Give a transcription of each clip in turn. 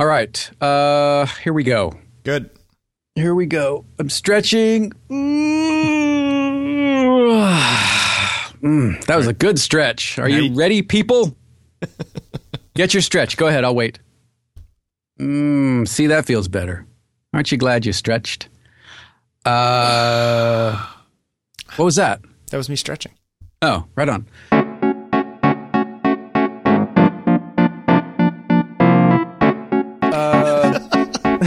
All right. Uh, here we go. Good. Here we go. I'm stretching. Mm, that was a good stretch. Are you ready, people? Get your stretch. Go ahead. I'll wait. Mm, see, that feels better. Aren't you glad you stretched? Uh, what was that? That was me stretching. Oh, right on.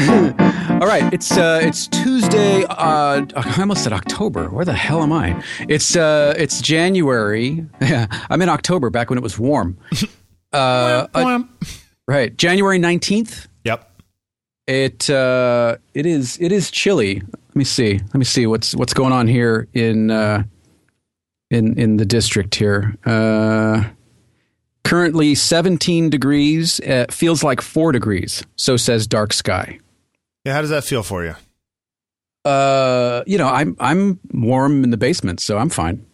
all right, it's uh, it's Tuesday. Uh, I almost said October. Where the hell am I? It's uh, it's January. Yeah, I'm in October, back when it was warm. Uh, uh, right, January nineteenth. Yep. It uh, it is it is chilly. Let me see. Let me see what's what's going on here in uh, in in the district here. Uh, currently 17 degrees. Uh, feels like four degrees. So says Dark Sky. Yeah, how does that feel for you? Uh, you know, I'm I'm warm in the basement, so I'm fine.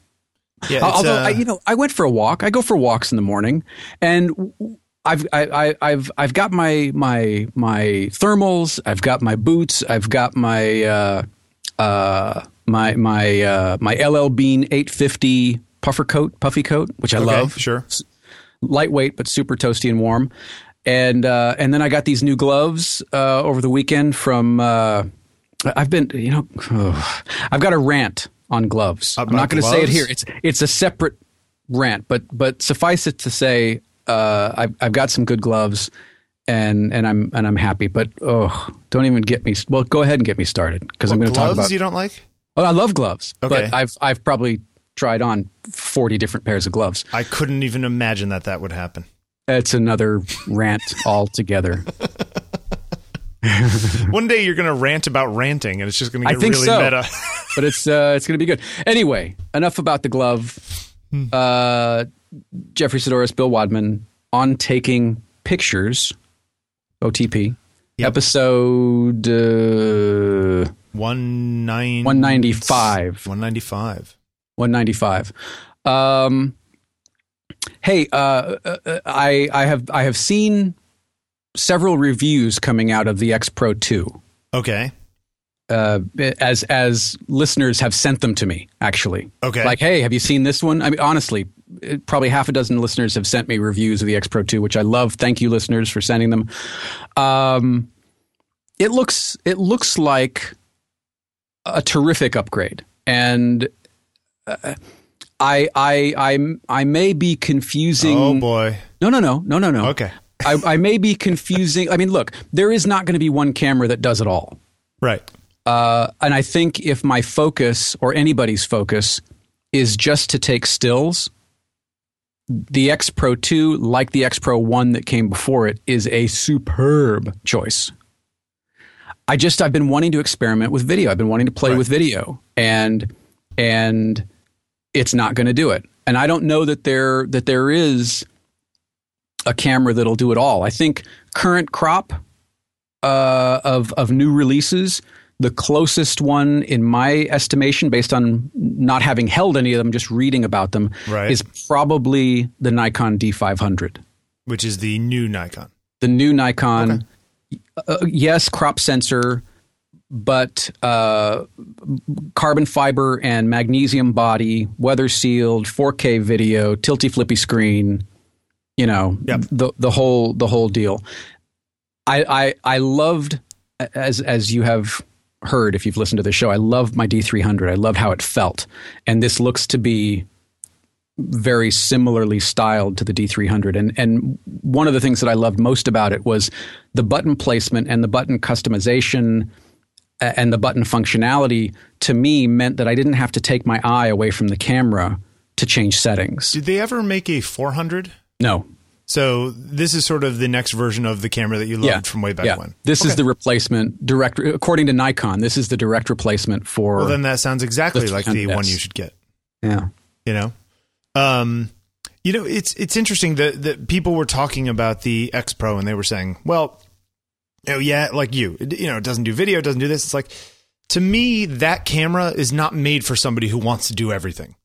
Yeah, Although uh, I, you know, I went for a walk. I go for walks in the morning, and I've I, I, I've I've got my my my thermals. I've got my boots. I've got my uh, uh, my my uh, my LL Bean 850 puffer coat, puffy coat, which I okay, love. Sure. Lightweight but super toasty and warm. And uh, and then I got these new gloves uh, over the weekend from. Uh, I've been, you know, I've got a rant on gloves. I'm not going to say it here. It's it's a separate rant, but but suffice it to say, uh, I've I've got some good gloves, and and I'm and I'm happy. But oh, don't even get me. Well, go ahead and get me started because I'm going to talk about gloves about. you don't like? oh, I love gloves, Okay. but I've I've probably tried on 40 different pairs of gloves. I couldn't even imagine that that would happen. It's another rant altogether. One day you're going to rant about ranting, and it's just going to I get think really so. meta. but it's uh, it's going to be good. Anyway, enough about the glove. Uh, Jeffrey Saddoris, Bill Wadman on taking pictures. OTP Yep. episode uh, One nine 195. One ninety five. 195. Um, hey, uh, uh, I I have I have seen several reviews coming out of the X Pro 2. Okay. uh, as as listeners have sent them to me actually. Okay. Like, hey, have you seen this one? I mean, honestly, probably half a dozen listeners have sent me reviews of the X Pro 2, which I love. Thank you, listeners, for sending them. Um, it looks it looks like a terrific upgrade, and uh, I I I I may be confusing. Oh boy. No, no, no, no, no, no. Okay. I, I may be confusing. I mean, look, there is not going to be one camera that does it all. Right. Uh, and I think if my focus or anybody's focus is just to take stills, the X Pro 2, like the X Pro 1 that came before it, is a superb choice. I just I've been wanting to experiment with video. I've been wanting to play Right. with video and and it's not going to do it. And I don't know that there that there is a camera that'll do it all. I think current crop uh, of of new releases, the closest one in my estimation, based on not having held any of them, just reading about them, Right. is probably the Nikon D500, Which is the new Nikon. the new Nikon. Uh, yes, crop sensor, but uh, carbon fiber and magnesium body, weather sealed, 4K video, tilty flippy screen. You know Yep. the the whole the whole deal. I, I I loved as as you have heard if you've listened to the show. I loved my D300. I loved how it felt, and this looks to be very similarly styled to the D300. And and one of the things that I loved most about it was the button placement and the button customization and the button functionality. To me, meant that I didn't have to take my eye away from the camera to change settings. Did they ever make a 400? No, So this is sort of the next version of the camera that you loved from way back yeah. when. This is the replacement direct according to Nikon. This is the direct replacement for Well, then that sounds exactly The like the 300S. one you should get. yeah. You know, um, you know, it's it's interesting that that people were talking about the X Pro and they were saying, well, oh yeah, like you, it, you know, it doesn't do video, it doesn't do this. It's like to me that camera is not made for somebody who wants to do everything.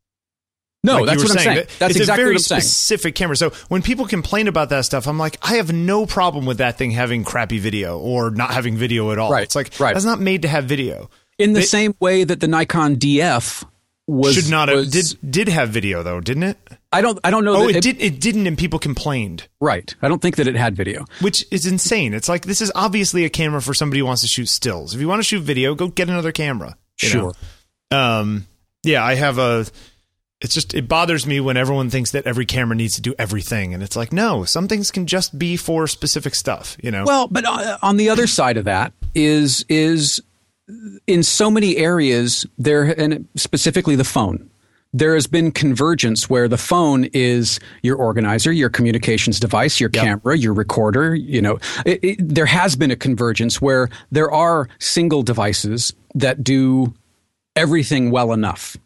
No, Like that's what I'm saying. That's it's exactly a very what I'm saying. specific camera. So when people complain about that stuff, I'm like, I have no problem with that thing having crappy video or not having video at all. Right, It's like right. that's not made to have video. In the They- same way that the Nikon DF was Should not have was- did did have video though, didn't it? I don't I don't know. Oh, that it, did. It didn't, and people complained, Right. I don't think that it had video. which is insane. It's like this is obviously a camera for somebody who wants to shoot stills. If you want to shoot video, go get another camera. you know? Sure. um yeah i have a it's just it bothers me when everyone thinks that every camera needs to do everything and it's like no some things can just be for specific stuff you know Well, but uh, on the other side of that is is in so many areas there, and specifically the phone. There has been convergence where the phone is your organizer, your communications device, your Yep. camera, your recorder. You know, it, it, there has been a convergence where there are single devices that do everything well enough.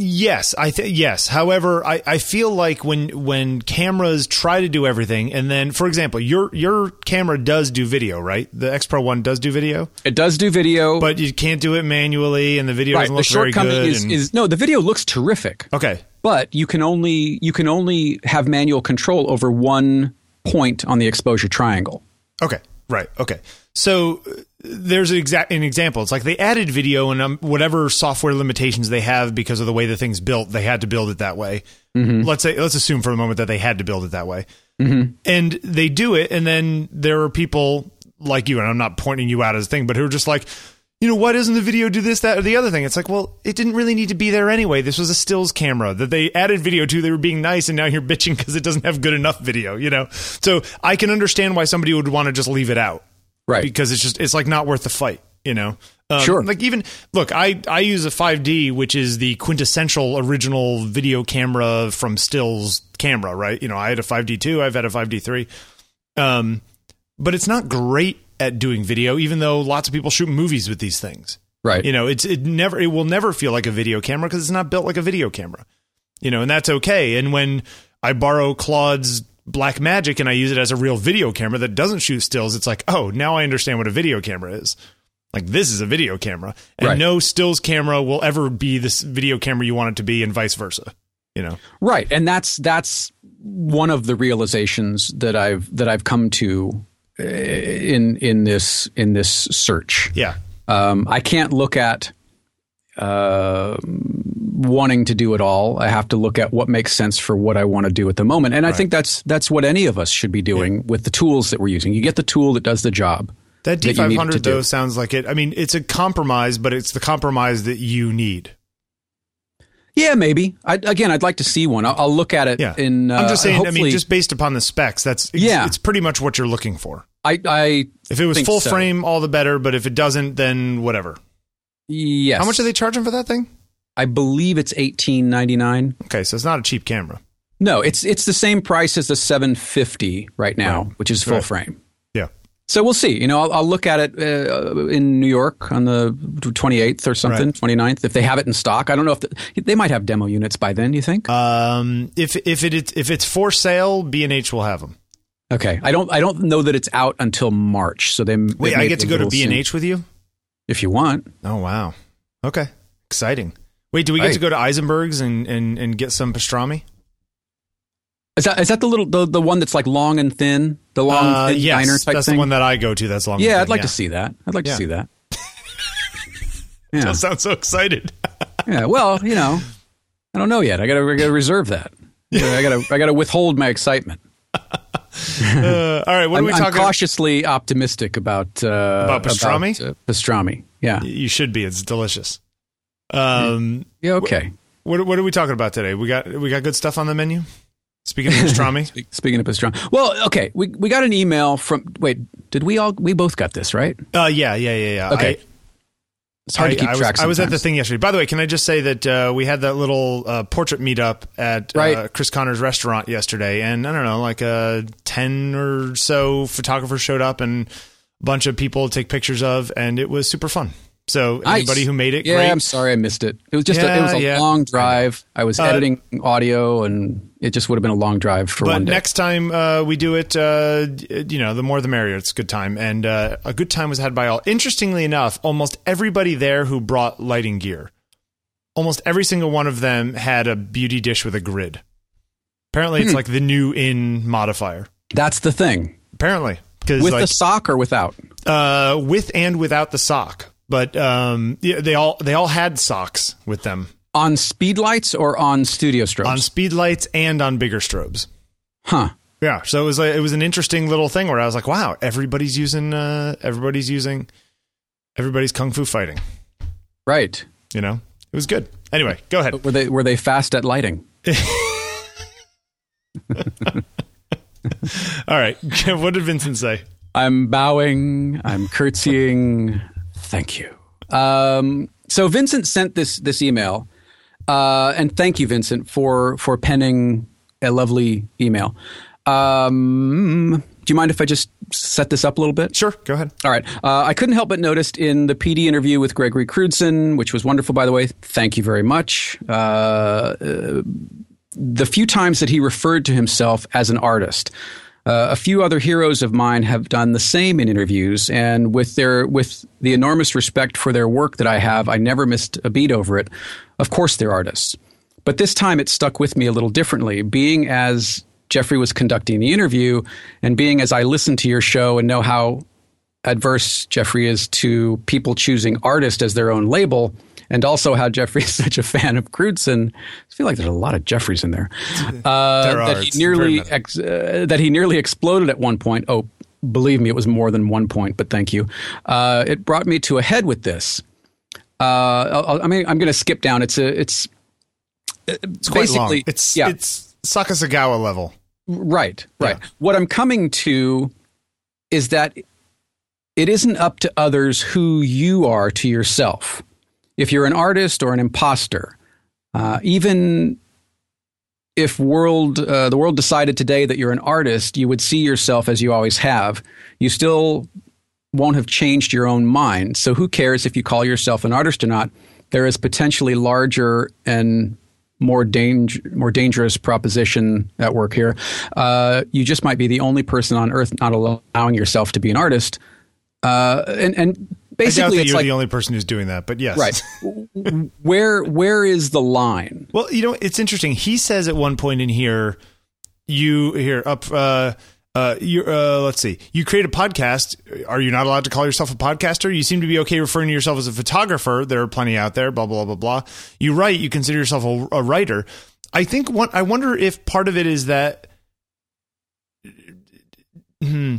Yes i think yes however I, I feel like when when cameras try to do everything and then for example your your camera does do video right the x pro one does do video It does do video, but you can't do it manually and the video right, doesn't look very good is, and- is no. The video looks terrific. okay but you can only you can only have manual control over one point on the exposure triangle. Okay, right. Okay. So there's an exact an example. It's like they added video and um, whatever software limitations they have because of the way the thing's built, they had to build it that way. Let's say let's assume for the moment that they had to build it that way, and they do it, and then there are people like you, and I'm not pointing you out as a thing, but who are just like. You know, why doesn't the video do this, that, or the other thing? It's like, well, it didn't really need to be there anyway. This was a stills camera that they added video to. They were being nice, and now you're bitching because it doesn't have good enough video, you know? So I can understand why somebody would want to just leave it out Right. because it's just it's like not worth the fight you know um, Sure. like even look i i use a 5d which is the quintessential original video camera from stills camera right you know i had a 5d2 i've had a 5d3 um but it's not great at doing video even though lots of people shoot movies with these things right. you know it's it never it will never feel like a video camera because it's not built like a video camera you know and that's okay and when i borrow claude's Blackmagic and i use it as a real video camera that doesn't shoot stills it's like oh now i understand what a video camera is like this is a video camera and Right. no stills camera will ever be this video camera you want it to be and vice versa you know Right. And that's that's one of the realizations that I've that I've come to uh, in in this in this search. yeah Um, I can't look at uh, wanting to do it all. I have to look at what makes sense for what I want to do at the moment, and I think that's that's what any of us should be doing with the tools that we're using. You get the tool that does the job. that that you need it d500 to do. though sounds like it i mean it's a compromise but it's the compromise that you need Yeah, maybe. I, again, I'd like to see one. I'll, I'll look at it. yeah In, uh, i'm just saying i mean just based upon the specs that's ex- Yeah. it's pretty much what you're looking for I, I If it was full so. frame, all the better. But if it doesn't, then whatever. yes. How much are they charging for that thing? I believe it's eighteen ninety nine. Okay, so it's not a cheap camera. No, it's it's the same price as the seven fifty right now, which is full Right. frame. Yeah. So we'll see. You know, I'll, I'll look at it uh, in New York on the 28th or something, Right. 29th, if they have it in stock. I don't know if the, they might have demo units by then. You think? Um, if if it if it's for sale, B and H will have them. okay, I don't. I don't know that it's out until March. So they Wait, it I get to go to B and. H with you? if you want. Oh wow. Okay, exciting. Wait, do we get Right. to go to Eisenberg's and, and, and get some pastrami? Is that is that the little the, the one that's like long and thin, the long Uh, thin yes, diner type that's thing? the one that I go to. That's long. yeah, and I'd like yeah. to see that. I'd like Yeah. to see that. yeah, Don't sound so excited. yeah. Well, you know, I don't know yet. I gotta, I gotta reserve that. Yeah. I gotta, I gotta withhold my excitement. Uh, all right, what are I'm, we I'm talking? cautiously optimistic about uh, About pastrami? about, uh, pastrami. Yeah. You should be. It's delicious. Um, Yeah. Okay. what what are we talking about today? We got we got good stuff on the menu. Speaking of pastrami, Speaking of pastrami, well, okay. We we got an email from. Wait, did we all? We both got this, right? uh, yeah, yeah, yeah, yeah. Okay. I- It's hard I, to keep I was, track. I was at the thing yesterday. By the way, can I just say that uh, we had that little uh, portrait meetup at uh, Chris Connor's restaurant yesterday, and I don't know, like uh, ten or so photographers showed up, and a bunch of people to take pictures of, and it was super fun. So Nice. anybody who made it, Yeah, great. I'm sorry I missed it. It was just a, it was a yeah. long drive. I was Uh, editing audio, and it just would have been a long drive for but one day. next time uh, we do it, uh, you know, the more the merrier. It's a good time, and uh, a good time was had by all. Interestingly enough, almost everybody there who brought lighting gear. almost every single one of them had a beauty dish with a grid. Apparently, it's like the new in modifier. That's the thing. Apparently, With like the sock or without? uh, with and without the sock, but um, yeah, they all they all had socks with them On speed lights or on studio strobes? on speed lights and on bigger strobes. huh. Yeah, so it was like it was an interesting little thing where I was like, wow, everybody's using uh, everybody's using everybody's kung fu fighting. Right. You know, it was good. Anyway, go ahead. Were they were they fast at lighting? All right, what did Vincent say? I'm bowing. I'm curtsying. Thank you. Um, so Vincent sent this this email, uh, and thank you, Vincent, for for penning a lovely email. Um, do you mind if I just set this up a little bit? Sure, go ahead. All right. Uh, I couldn't help but notice in the PD interview with Gregory Crewdson, which was wonderful, by the way. Thank you very much. Uh, uh, the few times that he referred to himself as an artist. Uh, a few other heroes of mine have done the same in interviews, and with their with the enormous respect for their work that I have, I never missed a beat over it. Of course, they're artists, but this time it stuck with me a little differently. Being as Jeffrey was conducting the interview, and being as I listen to your show and know how adverse Jeffrey is to people choosing artist as their own label, and also how Jeffrey is such a fan of Crewdson. I feel like there's a lot of Jeffreys in there. Uh, There that he nearly ex- uh, that he nearly exploded at one point. Oh, believe me, it was more than one point. But thank you. Uh, it brought me to a head with this. Uh, I mean, I'm going to skip down. It's a it's It's quite basically long. It's yeah. it's Sakasagawa level. Right, right. Yeah. What I'm coming to is that it isn't up to others who you are to yourself. If you're an artist or an imposter, uh, even if world uh, the world decided today that you're an artist, you would see yourself as you always have. You still won't have changed your own mind. So who cares if you call yourself an artist or not? There is potentially larger and more danger, more dangerous proposition at work here. Uh, you just might be the only person on earth not allowing yourself to be an artist. Uh, and, and basically, you're like the only person who's doing that, but yes, right. where where is the line? Well, you know, it's interesting. He says at one point in here, you here up. Uh, uh, you uh, let's see. You create a podcast. Are you not allowed to call yourself a podcaster? You seem to be okay referring to yourself as a photographer. There are plenty out there. Blah blah blah blah. You write. You consider yourself a, a writer. I think one. I wonder if part of it is that. Hmm,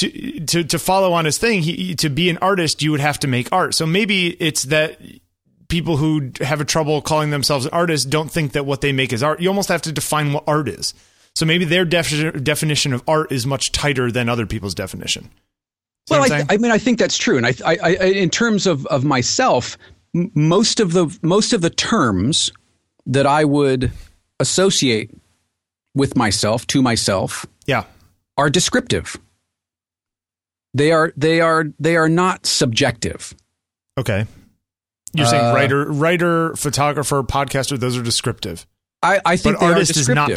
to to to follow on his thing, he, to be an artist, you would have to make art. So maybe it's that people who have a trouble calling themselves an artist don't think that what they make is art. You almost have to define what art is. So maybe their defi- definition of art is much tighter than other people's definition. See Well, I, I mean, I think that's true, and I, I, I in terms of of myself, m- most of the most of the terms that I would associate with myself to myself yeah. are descriptive. They are they are they are not subjective. Okay. You're saying Uh, writer, writer, photographer, podcaster; those are descriptive. I, I think But artist is not descriptive.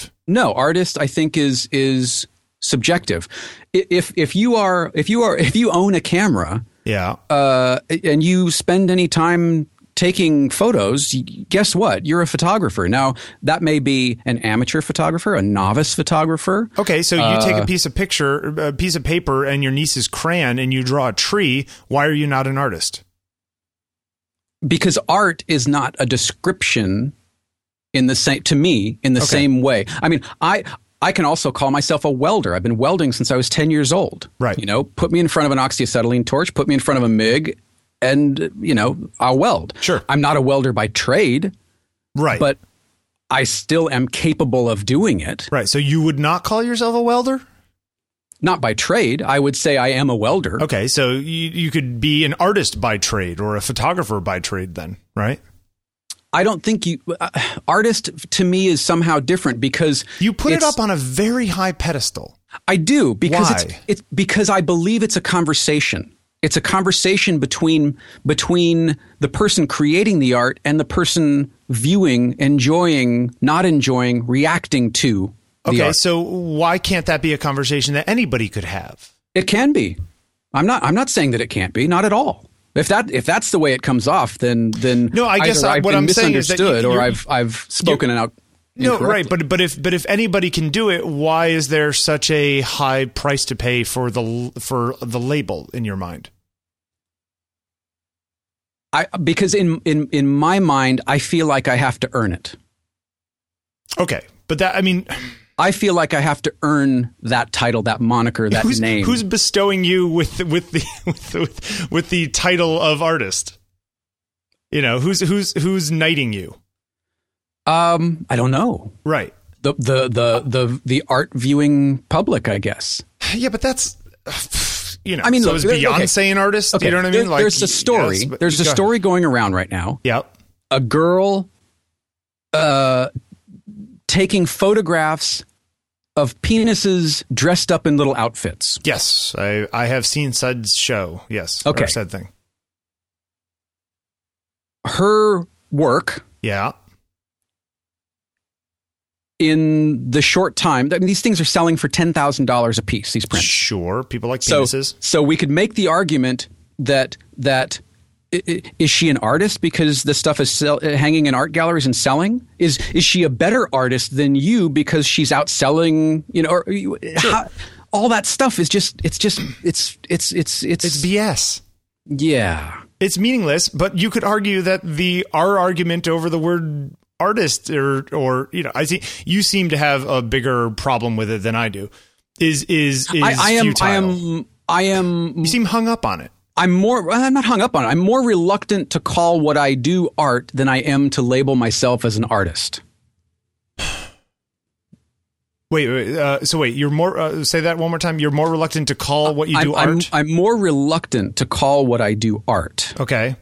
descriptive. No, artist I think is is subjective. If if you are if you are if you own a camera Yeah. uh, and you spend any time taking photos, guess what? You're a photographer. Now that may be an amateur photographer, a novice photographer. Okay, so you take Uh, a piece of picture, a piece of paper, and your niece's crayon, and you draw a tree. Why are you not an artist? because art is not a description in the same to me in the Okay. same way. I mean, I I can also call myself a welder. I've been welding since I was 10 years old. Right. You know, put me in front of an oxyacetylene torch, put me in front of a MIG and you know, I'll weld. Sure. I'm not a welder by trade, Right. but I still am capable of doing it. right. So you would not call yourself a welder? Not by trade. I would say I am a welder. Okay, so you you could be an artist by trade or a photographer by trade, then, right? I don't think you uh, artist to me is somehow different because You put it up on a very high pedestal. I do because it's it's because I believe it's a conversation. It's a conversation between between the person creating the art and the person viewing, enjoying, not enjoying, reacting to the Okay, so why can't that be a conversation that anybody could have? It can be. I'm not I'm not saying that it can't be, not at all. If that if that's the way it comes off, then then No, I guess I- uh, what I'm saying is that misunderstood you- or I've I've spoken out. No, right, but but if but if anybody can do it, why is there such a high price to pay for the for the label in your mind? I because in in in my mind, I feel like I have to earn it. Okay, but that I mean, I feel like I have to earn that title, that moniker, that who's name. who's bestowing you with with the with with, with the title of artist? You know, who's who's who's knighting you? Um, I don't know. Right. The the the the the art viewing public, I guess. Yeah, but that's you know. I mean, so look, is there- Beyonce okay. an artist? Okay, you know what I there- mean? Like, there's a story. yes, there's a go ahead. story going around right now. Yep. A girl, uh, taking photographs of penises dressed up in little outfits. Yes, I I have seen Sud's show. Yes. Okay. Said thing. Her work Yeah. In the short time. I mean, these things are selling for ten thousand dollars a piece. These prints. Sure. People like So, penises. so we could make the argument that that is she an artist because the stuff is sell, uh, hanging in art galleries and selling? Is is she a better artist than you because she's out selling? You know, or you- how, all that stuff is just it's just it's it's it's it's, It's BS. yeah. It's meaningless, but you could argue that the our argument over the word artist or or you know, I see you seem to have a bigger problem with it than I do. Is is is I, I am futile. I am I am you seem hung up on it. I'm more I'm not hung up on it. I'm more reluctant to call what I do art than I am to label myself as an artist. Wait, wait uh, so wait, you're more uh, say that one more time. You're more reluctant to call what you do I'm, art. I'm, I'm more reluctant to call what I do art okay.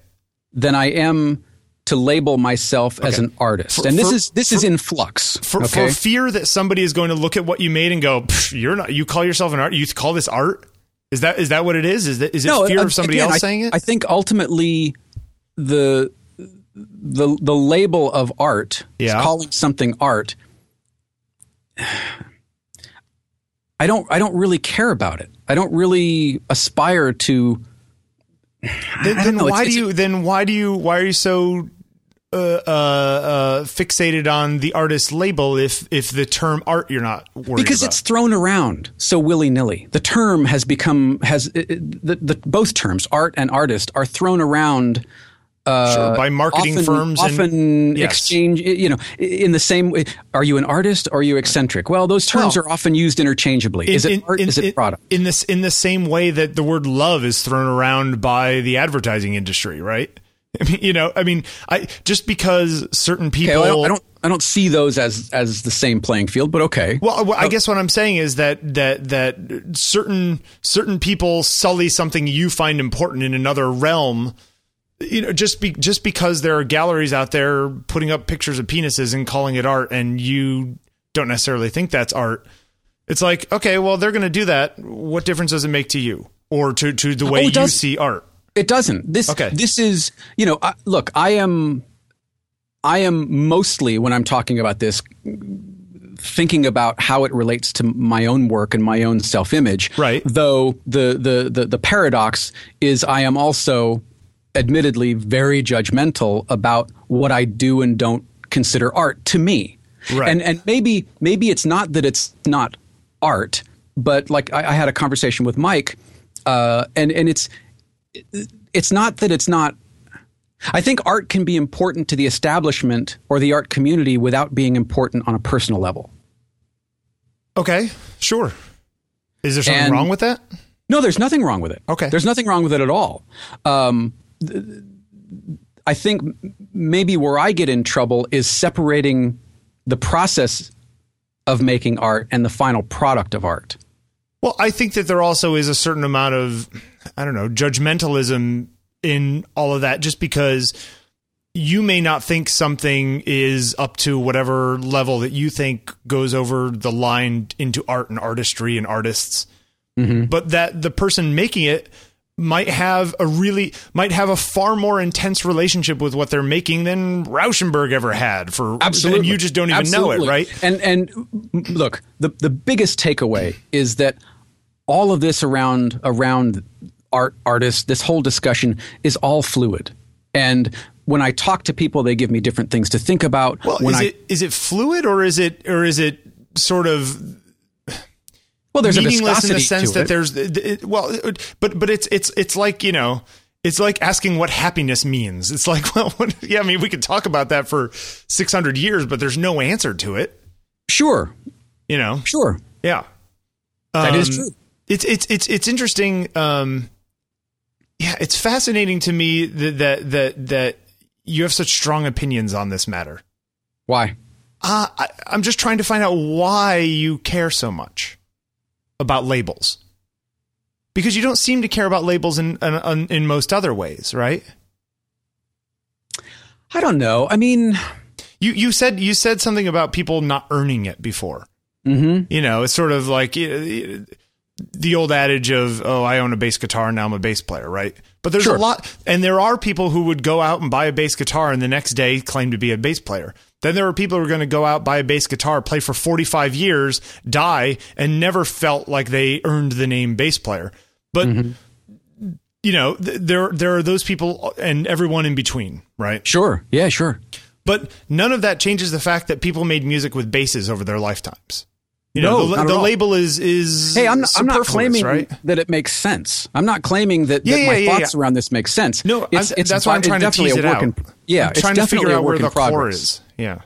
than I am to label myself as an artist. For- and this for- is this is in flux. For, okay? for fear that somebody is going to look at what you made and go, "You're not. You call yourself an art. You call this art." Is that is that what it is? Is that is it fear uh, of somebody again, else I, saying it? I think ultimately the the the label of art, Yeah. calling something art. I don't I don't really care about it. I don't really aspire to then, then know, why it's- do you then why do you why are you so uh, uh, uh, fixated on the artist label if if the term art you're not worried because about? it's thrown around so willy nilly. The term has become has it, it- the, the both terms art and artist are thrown around. Uh, Sure, by marketing often, firms and- often Yes. exchange. You know, in the same way. Are you an artist? or Are you eccentric? Well, those terms Well, are often used interchangeably. is it art? is it product? In this, in the same way that the word love is thrown around by the advertising industry, right? I mean, you know, I mean, I just because certain people. Okay, well, I, don't, I don't. I don't see those as as the same playing field, but okay. Well, I oh. guess what I'm saying is that that that certain certain people sully something you find important in another realm. You know, just be just because there are galleries out there putting up pictures of penises and calling it art, and you don't necessarily think that's art. It's like, okay, well, they're going to do that. What difference does it make to you or to to the oh, way Oh, you see art? It doesn't. This Okay. this is you know I, look. I am I am mostly when I'm talking about this thinking about how it relates to my own work and my own self image. Right. Though the, the the the paradox is I am also admittedly very judgmental about what I do and don't consider art to me. Right. And and maybe maybe it's not that it's not art, but like I, I had a conversation with Mike, uh, and and it's it's not that it's not. I think art can be important to the establishment or the art community without being important on a personal level. Okay, sure. Is there something And- wrong with that? No, there's nothing wrong with it. Okay. There's nothing wrong with it at all. Um, I think maybe where I get in trouble is separating the process of making art and the final product of art. Well, I think that there also is a certain amount of, I don't know, judgmentalism in all of that just because you may not think something is up to whatever level that you think goes over the line into art and artistry and artists. Mm-hmm. But that the person making it might have a really might have a far more intense relationship with what they're making than Rauschenberg ever had for Absolutely. and you just don't even know it, right? And and look, the the biggest takeaway is that all of this around around art artists, this whole discussion is all fluid. And when I talk to people, they give me different things to think about. Well, when is I, it is it fluid or is it or is it sort of well, there's a meaningless in the sense that it. there's it, well, but but it's it's it's like you know. It's like asking what happiness means. It's like, well, what, yeah, I mean, we could talk about that for 600 years, but there's no answer to it. sure, You know, sure, yeah, that is Um, true. It's it's it's it's interesting. Um, yeah, it's fascinating to me that that that that you have such strong opinions on this matter. Why? Uh, I, I'm just trying to find out why you care so much about labels, because you don't seem to care about labels in in, in most other ways, right? I don't know. I mean, You you said you said something about people not earning it before. hmm You know, it's sort of like the old adage of, "Oh, I own a bass guitar, now I'm a bass player," right? But there's Sure. a lot, and there are people who would go out and buy a bass guitar, and the next day claim to be a bass player. Then there are people who are going to go out, buy a bass guitar, play for 45 years, die, and never felt like they earned the name bass player. But mm-hmm. you know, th- there there are those people and everyone in between, right? sure, yeah, sure. But none of that changes the fact that people made music with basses over their lifetimes. You No, know, the, not at the all. label is is Hey, I'm not, I'm not claiming right. that it makes sense. I'm not claiming that, Yeah, that yeah, my yeah, thoughts around this make sense. No, it's, it's that's why I'm trying to tease it out. in yeah, I'm it's trying to figure out where the core progress. is. Yeah.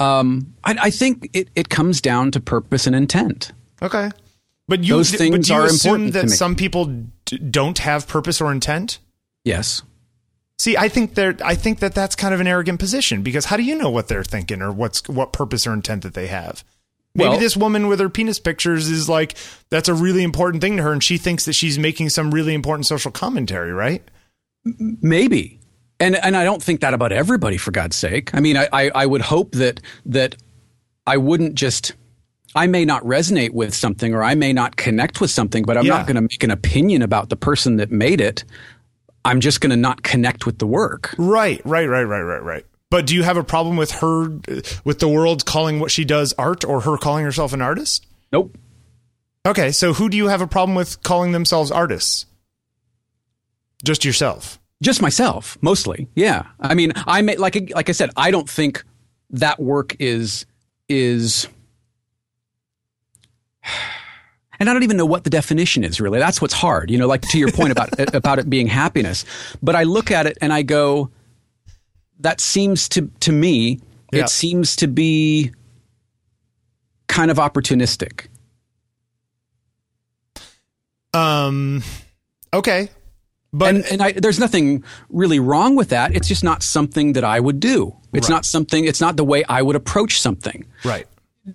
Um, I, I think it, it comes down to purpose and intent. Okay. But you, Those but do you are assume that me. some people d- don't have purpose or intent? Yes. See, I think they're. I think that that's kind of an arrogant position because how do you know what they're thinking or what's what purpose or intent that they have? Maybe Well- this woman with her penis pictures is like that's a really important thing to her, and she thinks that she's making some really important social commentary, right? Maybe. And and I don't think that about everybody for God's sake. I mean, I, I, I would hope that that I wouldn't just I may not resonate with something or I may not connect with something, but I'm Yeah. not going to make an opinion about the person that made it. I'm just going to not connect with the work. Right, right, right, right, right, right. But do you have a problem with her, with the world calling what she does art, or her calling herself an artist? Nope. Okay, so who do you have a problem with calling themselves artists? Just yourself. Just myself, mostly. Yeah. I mean, I may like like I said, I don't think that work is is and I don't even know what the definition is really. That's what's hard. You know, like to your point about about it being happiness. But I look at it and I go that seems to to me Yeah. it seems to be kind of opportunistic. Um, okay, but and and I, there's nothing really wrong with that. It's just not something that I would do. It's Right. not something. It's not the way I would approach something. right,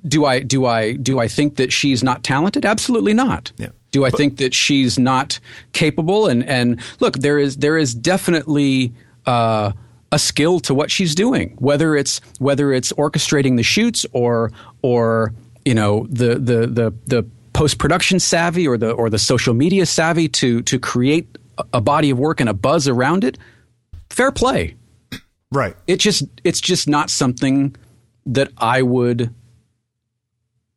Do I do I do I think that she's not talented? Absolutely not. Yeah. Do I think that she's not capable? And and look, there is there is definitely. Uh, a skill to what she's doing, whether it's whether it's orchestrating the shoots or or you know the the the the post production savvy or the or the social media savvy to to create a- body of work and a buzz around it. Fair play right. it just it's just not something that I would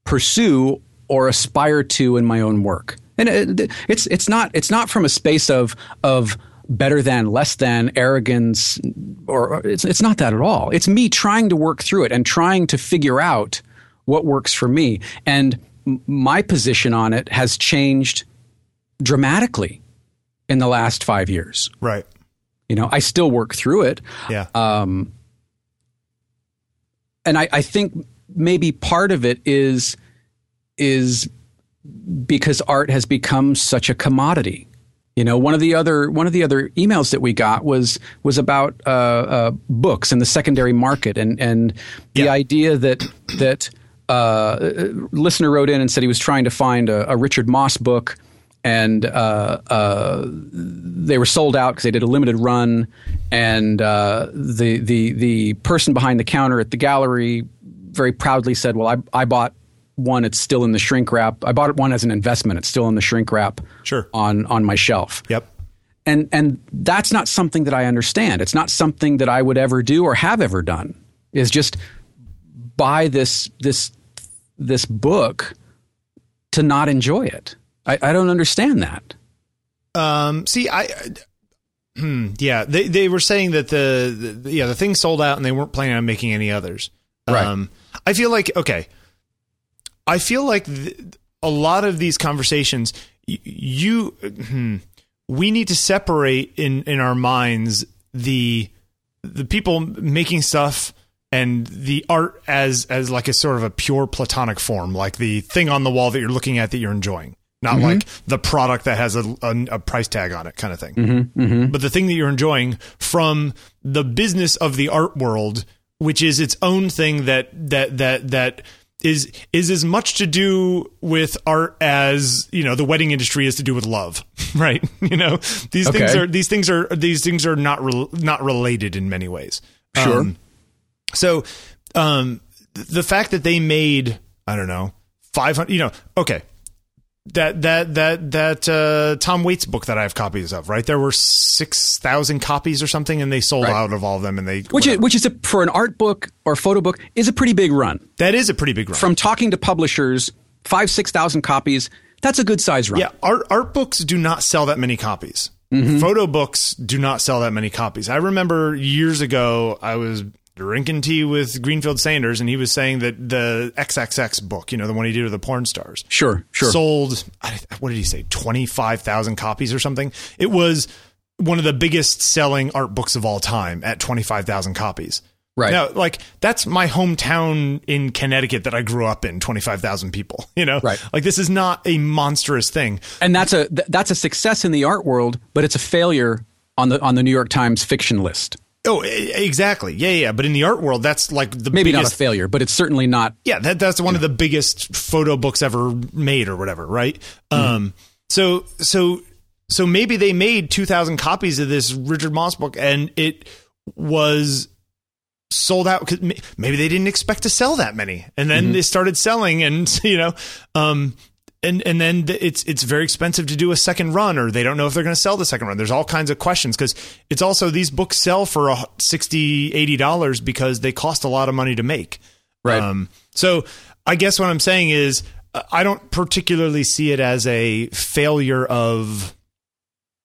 pursue or aspire to in my own work. And it, it's it's not it's not from a space of of better than, less than, arrogance, or it's it's not that at all. It's me trying to work through it and trying to figure out what works for me. And my position on it has changed dramatically in the last five years. Right. You know, I still work through it. Yeah. Um, and I, I think maybe part of it is is because art has become such a commodity. You know, one of the other one of the other emails that we got was was about uh, uh, books and the secondary market, and and the Yeah. idea that that uh, a listener wrote in and said he was trying to find a, a Richard Mosse book, and uh, uh, they were sold out because they did a limited run, and uh, the the the person behind the counter at the gallery very proudly said, "Well, I I bought one. It's still in the shrink wrap. I bought it one as an investment. It's still in the shrink wrap Sure. on on my shelf." Yep. And and that's not something that I understand. It's not something that I would ever do or have ever done. Is just buy this this this book to not enjoy it. I, I don't understand that. Um, see, I, hmm, yeah, they they were saying that the, the yeah the thing sold out and they weren't planning on making any others. Right. Um, I feel like okay. I feel like th- a lot of these conversations, y- you, hmm, we need to separate in in our minds the the people making stuff and the art as as like a sort of a pure platonic form, like the thing on the wall that you're looking at that you're enjoying, not mm-hmm. like the product that has a, a, a price tag on it, kind of thing. Mm-hmm, mm-hmm. But the thing that you're enjoying from the business of the art world, which is its own thing that that that that is is as much to do with art as you know the wedding industry is to do with love, right? You know these things are these things are these things are not rel not related in many ways. Sure. Um, so, um, th- the fact that they made, I don't know, 500, you know, okay. That, that, that, that, uh, Tom Waits book that I have copies of, right? There were 6,000 copies or something and they sold Right. out of all of them and they, Which is, which is a, for an art book or photo book is a pretty big run. that is a pretty big run. From talking to publishers, five six thousand copies. That's a good size run. Yeah, art art books do not sell that many copies. Photo books do not sell that many copies. I remember years ago I was drinking tea with Greenfield Sanders and he was saying that the XXX book, you know, the one he did with the porn stars, Sure, sure. sold what did he say 25,000 copies or something. It was one of the biggest selling art books of all time at 25,000 copies. Right. Now, like that's my hometown in Connecticut that I grew up in, 25,000 people, you know? Right. Like this is not a monstrous thing. and that's a that's a success in the art world, but it's a failure on the on the New York Times fiction list. Oh, exactly. Yeah, yeah. But in the art world, that's like the Maybe biggest. not a failure, but it's certainly not. yeah, that that's one of the biggest photo books ever made, or whatever, right? Um. So so so maybe they made two thousand copies of this Richard Mosse book, and it was sold out because maybe they didn't expect to sell that many, and then they started selling, and you know, um. And and then it's it's very expensive to do a second run, or they don't know if they're going to sell the second run. There's all kinds of questions because it's also these books sell for a 60 80 dollars because they cost a lot of money to make. Right. Um, so I guess what I'm saying is I don't particularly see it as a failure of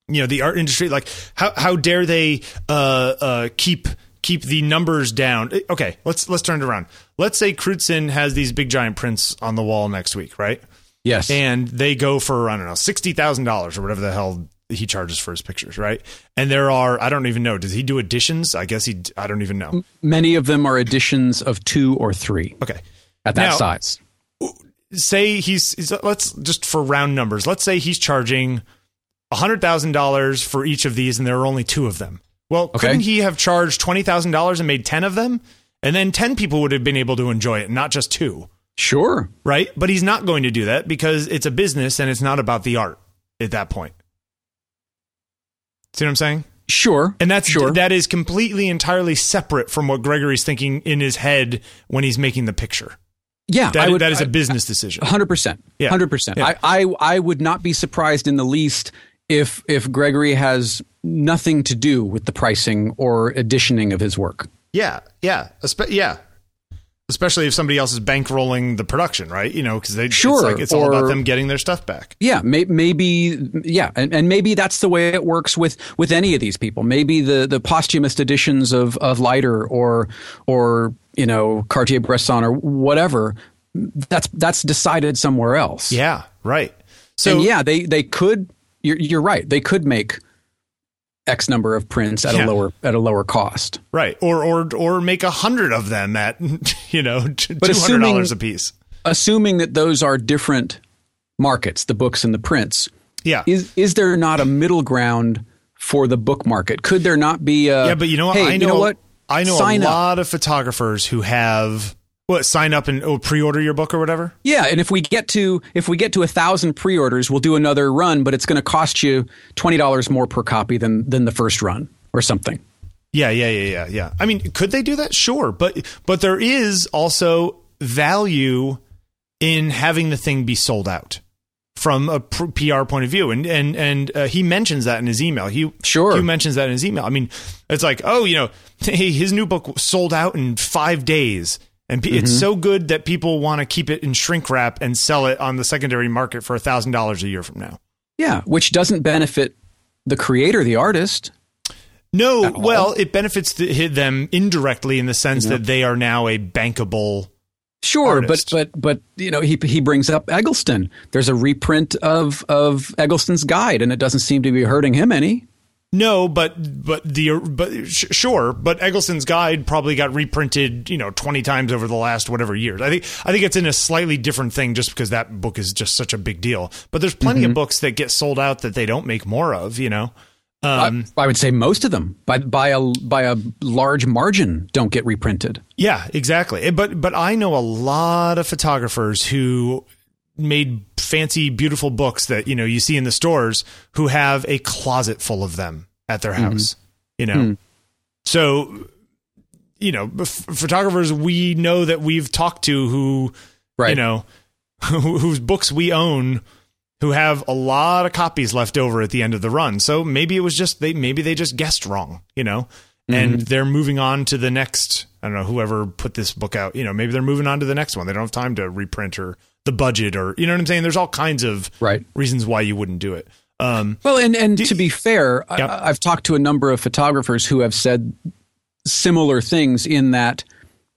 you know the art industry. Like how how dare they uh, uh, keep keep the numbers down? Eh, Okay, let's let's turn it around. Let's say Crewdson has these big giant prints on the wall next week, right? Yes. and they go for I don't know sixty thousand dollars or whatever the hell he charges for his pictures, right? And there are I don't even know. Does he do editions? I guess he. I don't even know. Many of them are editions of two or three Okay, at that Now- size. say he's, he's let's just for round numbers. Let's say he's charging hundred thousand dollars for each of these, and there are only two of them. Well, Okay. couldn't he have charged twenty thousand dollars and made ten of them? And then ten people would have been able to enjoy it, not just two. Sure. right? But he's not going to do that because it's a business and it's not about the art at that point. See what I'm saying? Sure. And that's sure. that is completely entirely separate from what Gregory's thinking in his head when he's making the picture. yeah. That, I would, that is a business decision. Hundred percent. Yeah. Hundred percent. Yeah. I, I I would not be surprised in the least if if Gregory has nothing to do with the pricing or editioning of his work. Yeah, yeah, yeah. Especially if somebody else is bankrolling the production, right? You know, because they Sure, it's, like, it's all about them getting their stuff back. Yeah, may, maybe yeah, and, and maybe that's the way it works with with any of these people. Maybe the the posthumous editions of of Leiter or or you know Cartier Bresson or whatever. That's that's decided somewhere else. Yeah, right. So and yeah, they they could. You're you're right. They could make X number of prints at Yeah. a lower at a lower cost. right, or or or make a hundred of them at you know two hundred dollars a piece. Assuming that those are different markets, the books and the prints. Yeah, Is is there not a middle ground for the book market? Could there not be a Yeah, but you know what? Hey, I know, you know what? I know Sign a up. lot of photographers who have what sign up and oh, pre-order your book or whatever. Yeah, and if we get to if we get to a thousand pre-orders, we'll do another run, but it's going to cost you twenty dollars more per copy than than the first run or something. Yeah, yeah, yeah, yeah, yeah. I mean, could they do that? Sure, but but there is also value in having the thing be sold out from a pr- PR point of view, and and and uh, he mentions that in his email. He Sure. he mentions that in his email. I mean, it's like, oh, you know, his new book sold out in five days. And pe- it's mm-hmm. so good that people want to keep it in shrink wrap and sell it on the secondary market for a thousand dollars a year from now. Yeah, which doesn't benefit the creator, the artist. No, well, it benefits the, them indirectly in the sense that they are now a bankable. Sure, artist. but but but you know he he brings up Eggleston. There's a reprint of of Eggleston's guide, and it doesn't seem to be hurting him any. No, but but the but sh- sure, but Eggleston's guide probably got reprinted, you know, twenty times over the last whatever years. I think I think it's in a slightly different thing just because that book is just such a big deal. But there's plenty Mm-hmm. of books that get sold out that they don't make more of, you know. Um, I, I would say most of them, by by a by a large margin, don't get reprinted. Yeah, exactly. Eh, But but I know a lot of photographers who made fancy, beautiful books that you know you see in the stores who have a closet full of them at their mm-hmm. house. You know, hmm. so you know photographers we know that we've talked to who Right. you know whose books we own who have a lot of copies left over at the end of the run. So maybe it was just they maybe they just guessed wrong you know? And mm-hmm. they're moving on to the next i don't know whoever put this book out you know maybe they're moving on to the next one. They don't have time to reprint or the budget or you know what i'm saying there's all kinds of Right. reasons why you wouldn't do it um Well, and and to be fair, Yep. I, I've talked to a number of photographers who have said similar things in that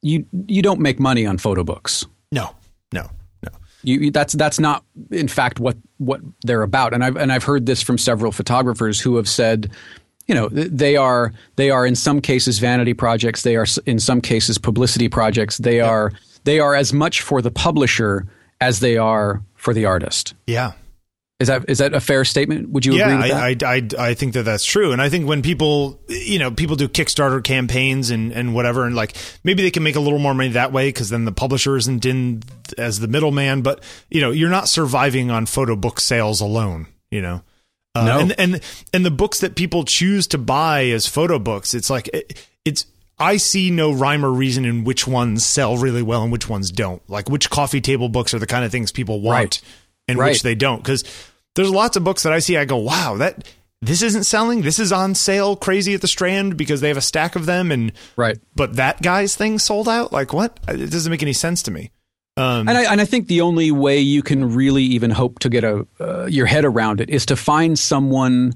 you you don't make money on photo books. no no no You, that's that's not in fact what what they're about. And I've and I've heard this from several photographers who have said, you know, they are they are in some cases vanity projects. They are in some cases publicity projects. They are they are as much for the publisher as they are for the artist. yeah Is that is that a fair statement? Would you agree with yeah, that? I, I, I, I think that that's true. And I think when people, you know, people do Kickstarter campaigns and, and whatever, and like maybe they can make a little more money that way because then the publisher isn't in as the middleman. But, you know, you're not surviving on photo book sales alone, you know? Uh, No. and, and, and the books that people choose to buy as photo books, it's like, it, it's, I see no rhyme or reason in which ones sell really well and which ones don't. Like which coffee table books are the kind of things people want Right. and Right. which they don't. Because there's lots of books that I see, I go, wow, that this isn't selling. This is on sale crazy at the Strand because they have a stack of them, and right. but that guy's thing sold out. Like what? It doesn't make any sense to me. Um, And I, and I think the only way you can really even hope to get a uh, your head around it is to find someone,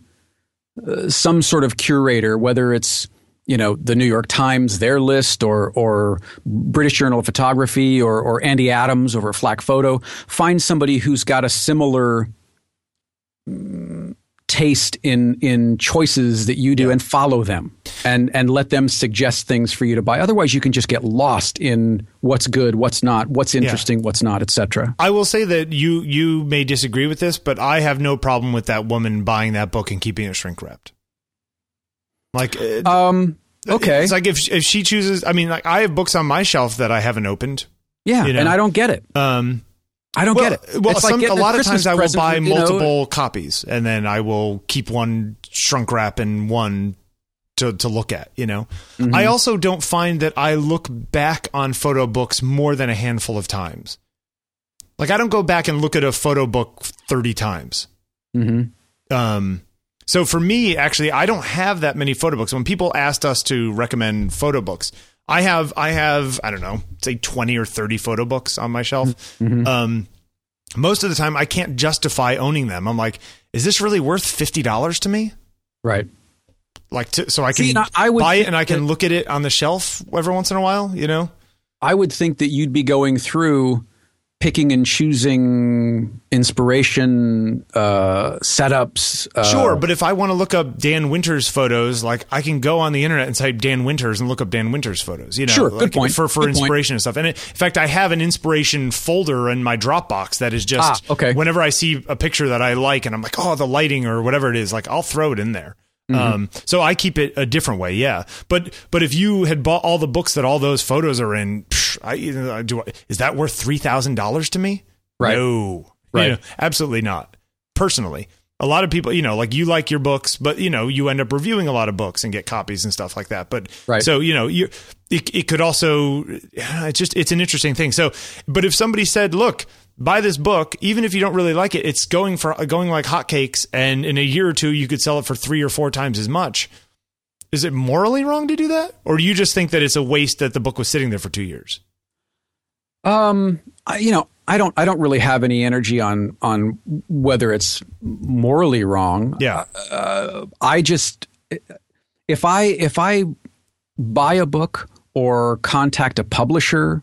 uh, some sort of curator, whether it's you know the New York Times, their list, or or British Journal of Photography, or or Andy Adams over at FlakPhoto. Find somebody who's got a similar mm, taste in in choices that you do and follow them and and let them suggest things for you to buy otherwise you can just get lost in what's good what's not what's interesting what's not etc I will say that you you may disagree with this, but I have no problem with that woman buying that book and keeping it shrink wrapped. Like, uh, um okay it's like if if she chooses. I mean, like I have books on my shelf that I haven't opened. yeah you know. and i don't get it Um, i don't well, get it Well, It's like a lot of times I will buy you know, multiple copies, and then I will keep one shrunk wrap and one to to look at. You know, Mm-hmm. I also don't find that I look back on photo books more than a handful of times. Like I don't go back and look at a photo book thirty times. Mhm. Um, so for me, actually, I don't have that many photo books. When people asked us to recommend photo books, I have, I have, I don't know, say twenty or thirty photo books on my shelf. Mm-hmm. Um, most of the time, I can't justify owning them. I'm like, is this really worth fifty dollars to me? right Like, to, so I can See, I- buy it and I can that- look at it on the shelf every once in a while. You know? i would think that you'd be going through picking and choosing inspiration uh setups uh, Sure, but if I want to look up Dan Winters photos, like I can go on the internet and type Dan Winters and look up Dan Winters photos. You know, Sure, good point. for for Good point. inspiration and stuff. And it, in fact, I have an inspiration folder in my Dropbox that is just Ah, okay. whenever I see a picture that I like and I'm like, oh, the lighting or whatever it is, like I'll throw it in there. Mm-hmm. Um, so I keep it a different way, yeah. But but if you had bought all the books that all those photos are in, psh, I, do I, is that worth three thousand dollars to me? Right. No, Right. You know, absolutely not. Personally, a lot of people, you know, like you like your books, but you know, you end up reviewing a lot of books and get copies and stuff like that. But Right. so you know, you it, it could also it's just it's an interesting thing. So, but if somebody said, "Look, buy this book, even if you don't really like it, it's going for going like hotcakes, and in a year or two, you could sell it for three or four times as much." Is it morally wrong to do that, or do you just think that it's a waste that the book was sitting there for two years? Um, I, you know, I don't I don't really have any energy on on whether it's morally wrong. Yeah. Uh, I just if I if I buy a book or contact a publisher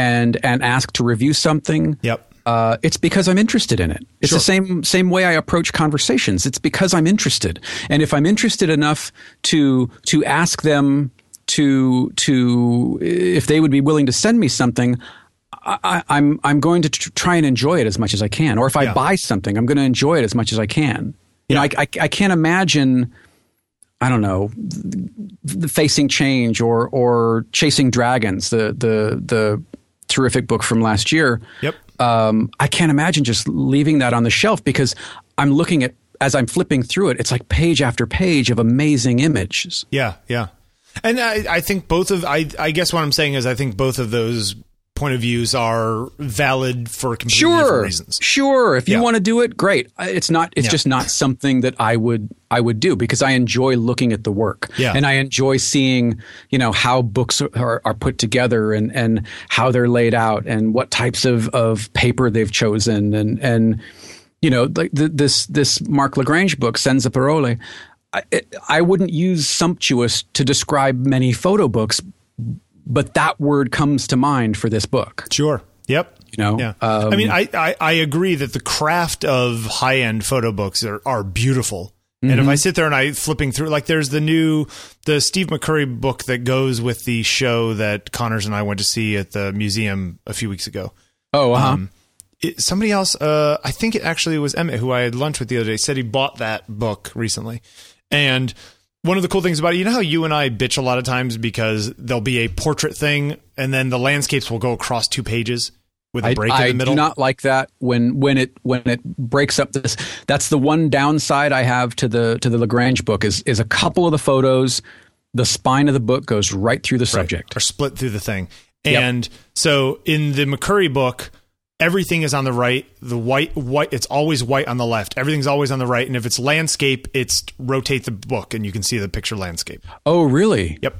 and and ask to review something, Yep. uh, it's because I'm interested in it. It's Sure. the same same way I approach conversations. It's because I'm interested, and if I'm interested enough to to ask them to to if they would be willing to send me something. I, I'm I'm going to tr- try and enjoy it as much as I can, or if I Yeah. buy something, I'm going to enjoy it as much as I can. You know, I, I I can't imagine I don't know, the facing change or or chasing dragons, the the the terrific book from last year. Yep. Um, I can't imagine just leaving that on the shelf because I'm looking at as I'm flipping through it, it's like page after page of amazing images. Yeah, yeah. And I, I think both of I I guess what I'm saying is I think both of those point of views are valid for completely different Sure, reasons. sure. If you Yeah. want to do it, great. It's not. It's Yeah. just not something that I would. I would do because I enjoy looking at the work, Yeah. and I enjoy seeing, you know, how books are, are put together and and how they're laid out and what types of of paper they've chosen and and you know, like th- this this Marc Lagrange book, Senza Parole. I, it, I wouldn't use sumptuous to describe many photo books, but that word comes to mind for this book. Sure. Yep. You know, Yeah. Um, I mean, I, I, I agree that the craft of high end photo books are, are beautiful. And Mm-hmm. if I sit there and I flipping through, like there's the new, the Steve McCurry book that goes with the show that Connors and I went to see at the museum a few weeks ago. oh, uh-huh. Um, it, somebody else, uh, I think it actually was Emmett, who I had lunch with the other day, said he bought that book recently. And one of the cool things about it, you know how you and I bitch a lot of times because there'll be a portrait thing and then the landscapes will go across two pages with a I, break I in the middle. do not like that when when it when it breaks up this. That's the one downside I have to the to the Lagrange book is is a couple of the photos. The spine of the book goes right through the subject. Or split through the thing. Yep. And so in the McCurry book, everything is on the right. The white, white, it's always white on the left. Everything's always on the right. And if it's landscape, it's rotate the book and you can see the picture landscape. Oh, really? Yep.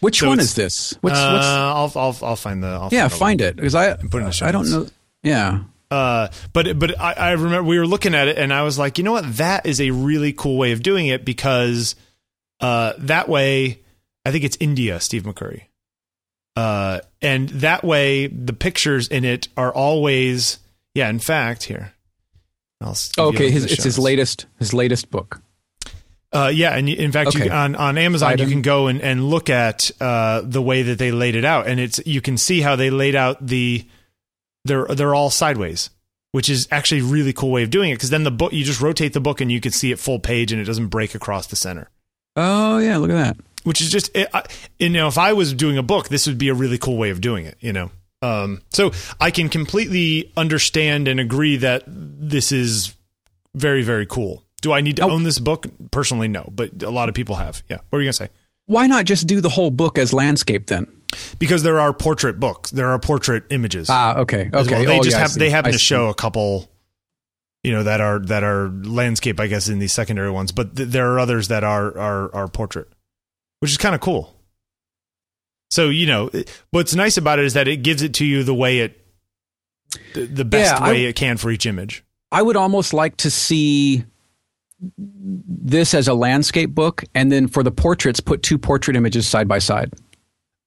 Which So one is this? What's, uh, what's I'll, I'll, I'll find the, I'll yeah? the Find it because I put in the show I don't know. Yeah. Uh, but but I, I remember we were looking at it and I was like, you know what, that is a really cool way of doing it because uh, that way, I think it's India, Steve McCurry, uh, and that way the pictures in it are always yeah. In fact, here, I'll s- give you a Okay. His, it's his latest his latest book. Uh, yeah, and in fact, Okay. you, on on Amazon, Item. you can go and, and look at uh, the way that they laid it out, and it's you can see how they laid out the they're they're all sideways, which is actually a really cool way of doing it because then the book you just rotate the book and you can see it full page and it doesn't break across the center, Oh yeah, look at that. Which is just it, I, you know if I was doing a book, this would be a really cool way of doing it, you know. Um, so I can completely understand and agree that this is very very cool. Do I need to Oh. own this book? Personally, no, but a lot of people have. Yeah. What are you gonna say? Why not just do the whole book as landscape then? Because there are portrait books, there are portrait images. Ah, okay, okay. well. They Oh, just yeah, have they happen I to see. show a couple, you know, that are that are landscape, I guess, in these secondary ones. But th- there are others that are are are portrait, which is kind of cool. So you know, what's nice about it is that it gives it to you the way it, the, the best Yeah, I- way it can for each image. I would almost like to see this as a landscape book, and then for the portraits, put two portrait images side by side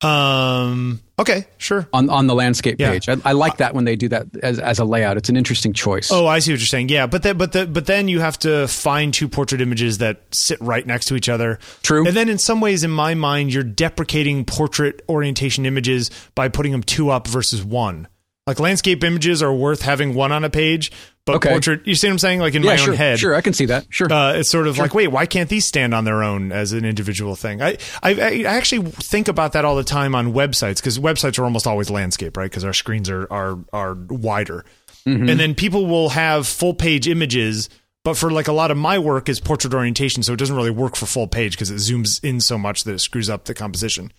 Um. Okay. Sure. on on the landscape Yeah. page. I, I like that when they do that as as a layout. It's an interesting choice. Oh, I see what you're saying. Yeah, but but the, but then you have to find two portrait images that sit right next to each other. True. And then, in some ways, in my mind, you're deprecating portrait orientation images by putting them two up versus one. Like landscape images are worth having one on a page, but Okay. portrait. You see what I'm saying? Like in yeah, my sure, own head, sure. I can see that. Sure. uh, it's sort of like, wait, why can't these stand on their own as an individual thing? I, I, I actually think about that all the time on websites because websites are almost always landscape, right? Because our screens are are are wider, Mm-hmm. and then people will have full page images. But for like a lot of my work is portrait orientation, so it doesn't really work for full page because it zooms in so much that it screws up the composition.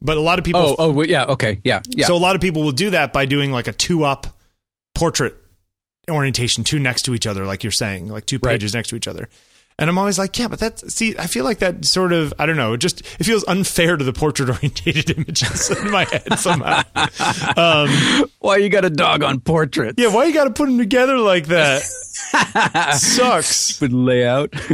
But a lot of people, oh, oh, yeah. Okay, yeah, yeah. so a lot of people will do that by doing like a two up portrait orientation, two next to each other, like you're saying, like two Right. pages next to each other. And I'm always like, yeah, but that's see, I feel like that sort of I don't know, it just it feels unfair to the portrait orientated images in my head somehow. Um, Why you got a dog on portraits? yeah, why you got to put them together like that? Sucks. With layout.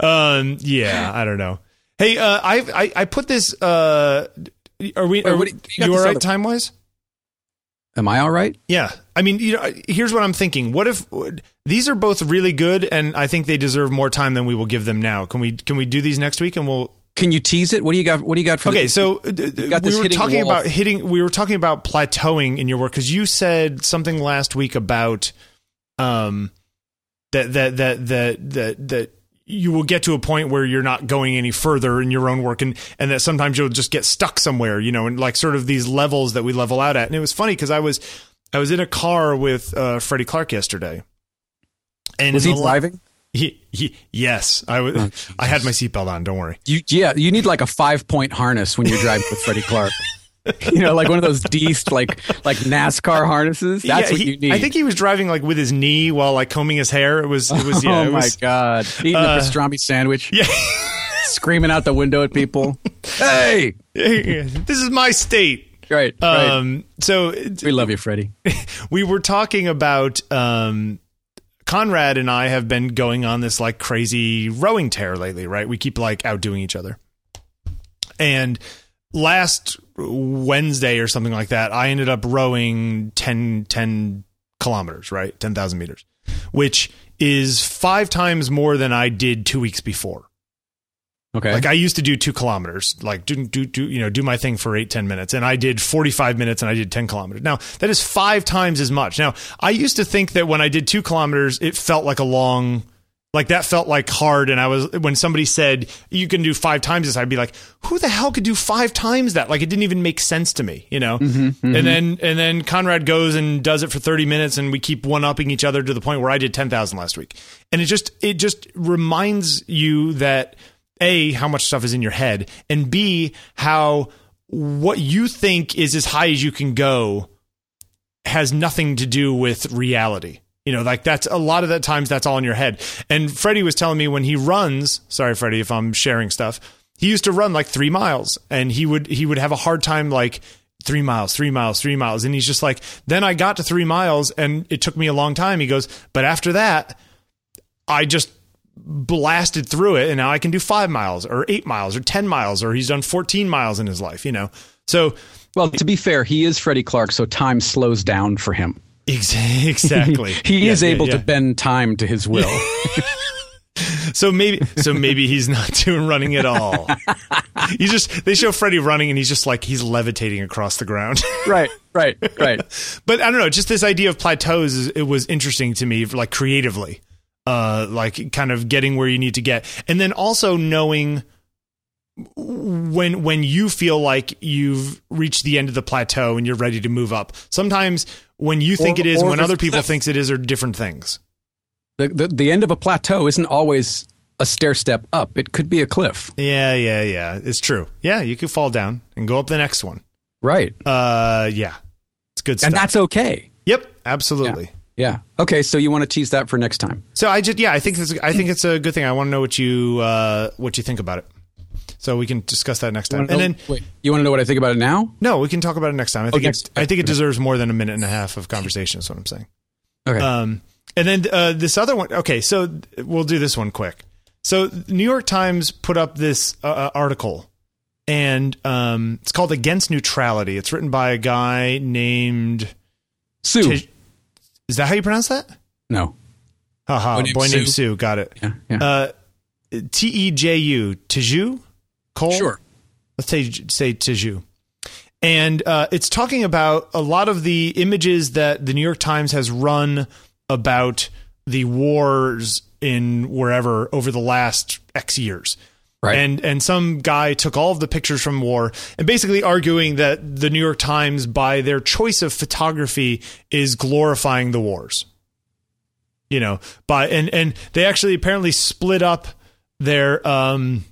Um, yeah, I don't know. Hey, uh, I, I I put this. Uh, are we? Are we you- you, all right time wise? Am I all right? Yeah, I mean, you know, here's what I'm thinking. What if these are both really good, and I think they deserve more time than we will give them now? Can we can we do these next week, and we'll Can you tease it? What do you got? What do you got for? Okay, the, so uh, d- got we were talking about hitting. We were talking about plateauing in your work because you said something last week about um that that that that that that you will get to a point where you're not going any further in your own work, and and that sometimes you'll just get stuck somewhere, you know, and like sort of these levels that we level out at. And it was funny because I was I was in a car with uh, Freddie Clark yesterday, and was he the driving? He, he, yes, I was. Oh, I had my seatbelt on. Don't worry. You, yeah, you need like a five point harness when you're driving with Freddie Clark. You know, like one of those deist like like NASCAR harnesses. That's Yeah, what he- you need. I think he was driving like with his knee while like combing his hair. It was. It was. Yeah. oh it my was, god, eating uh, a pastrami sandwich, Yeah. screaming out the window at people. hey, this is my state. right, right. Um. So we love you, Freddie. we were talking about um. Conrad and I have been going on this like crazy rowing tear lately, right? We keep like outdoing each other. And last Wednesday or something like that, I ended up rowing 10, 10 kilometers, right? 10,000 meters, which is five times more than I did two weeks before. Okay, Like I used to do two kilometers, like do, do, do, you know, do my thing for eight, 10 minutes. And I did 45 minutes and I did 10 kilometers. Now that is five times as much. Now I used to think that when I did two kilometers, it felt like a long, like that felt like hard. And I was, when somebody said you can do five times this, I'd be like, who the hell could do five times that? Like it didn't even make sense to me, you know? Mm-hmm, mm-hmm. And then, and then Conrad goes and does it for 30 minutes and we keep one upping each other to the point where I did 10,000 last week. And it just, it just reminds you that, a how much stuff is in your head and b how what you think is as high as you can go has nothing to do with reality you know like that's a lot of that times that's all in your head and freddie was telling me when he runs sorry freddie if i'm sharing stuff he used to run like three miles and he would he would have a hard time like three miles three miles three miles and he's just like then i got to three miles and it took me a long time he goes but after that i just blasted through it and now I can do five miles or eight miles or 10 miles or he's done 14 miles in his life, you know? So well, to be fair, he is Freddie Clark, so time slows down for him. Ex- exactly. He Yeah, is yeah, able yeah. to bend time to his will. So maybe, so maybe he's not doing running at all. you just, they show Freddie running and he's just like, he's levitating across the ground. right, right, right. but I don't know, just this idea of plateaus, is, it was interesting to me, like creatively, uh, like kind of getting where you need to get. And then also knowing when when you feel like you've reached the end of the plateau and you're ready to move up. Sometimes when you think Or- it is, or when other people thinks it is, are different things. The, the the end of a plateau isn't always a stair step up. It could be a cliff. Yeah, yeah, yeah. It's true. Yeah, you could fall down and go up the next one. Right. Uh, yeah, it's good stuff. And that's okay. yep, absolutely. Yeah. Okay, so you want to tease that for next time. So I just yeah, I think this I think it's a good thing. I want to know what you uh, what you think about it. So we can discuss that next time. And know- then wait, you want to know what I think about it now? no, we can talk about it next time. I think next- it, I think it deserves more than a minute and a half of conversation. Is what I'm saying. Okay. Um, and then uh, this other one. Okay, so we'll do this one quick. So the New York Times put up this uh, uh, article, and um, it's called "Against Neutrality." It's written by a guy named. Sue. Tej- Is that how you pronounce that? no. Haha, Boy named boy named Sue. Sue. Got it. Yeah. Yeah. Uh, T E J U. Teju. Cole. sure. let's say say Teju. And uh, it's talking about a lot of the images that the New York Times has run about the wars in wherever over the last X years. Right. And and some guy took all of the pictures from war and basically arguing that the New York Times, by their choice of photography, is glorifying the wars. You know, by and and they actually apparently split up their um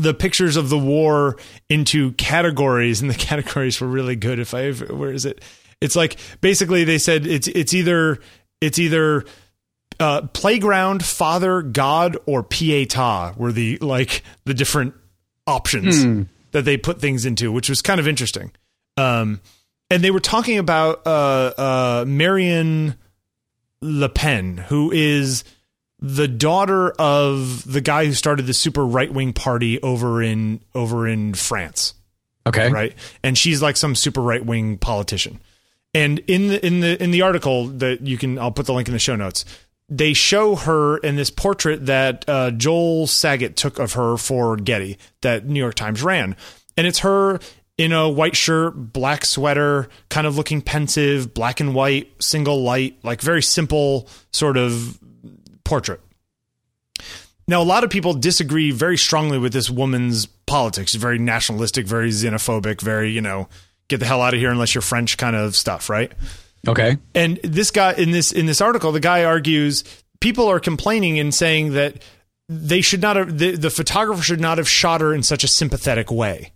the pictures of the war into categories, and the categories were really good. If I where is it? It's like basically they said it's it's either it's either uh, playground, father, god, or pietà were the like the different options Hmm. that they put things into, which was kind of interesting. Um, and they were talking about uh, uh, Marion Le Pen, who is the daughter of the guy who started the super right wing party over in over in France Okay. right? And she's like some super right wing politician. And in the in the in the article that you can, I'll put the link in the show notes. They show her in this portrait that uh, Joel Saget took of her for Getty, that New York Times ran, and it's her in a white shirt, black sweater, kind of looking pensive, black and white, single light, like very simple sort of portrait. Now, a lot of people disagree very strongly with this woman's politics. Very nationalistic, very xenophobic, very, you know, get the hell out of here unless you're French kind of stuff, right? Okay. And this guy in this in this article, the guy argues people are complaining and saying that they should not have the, the photographer should not have shot her in such a sympathetic way.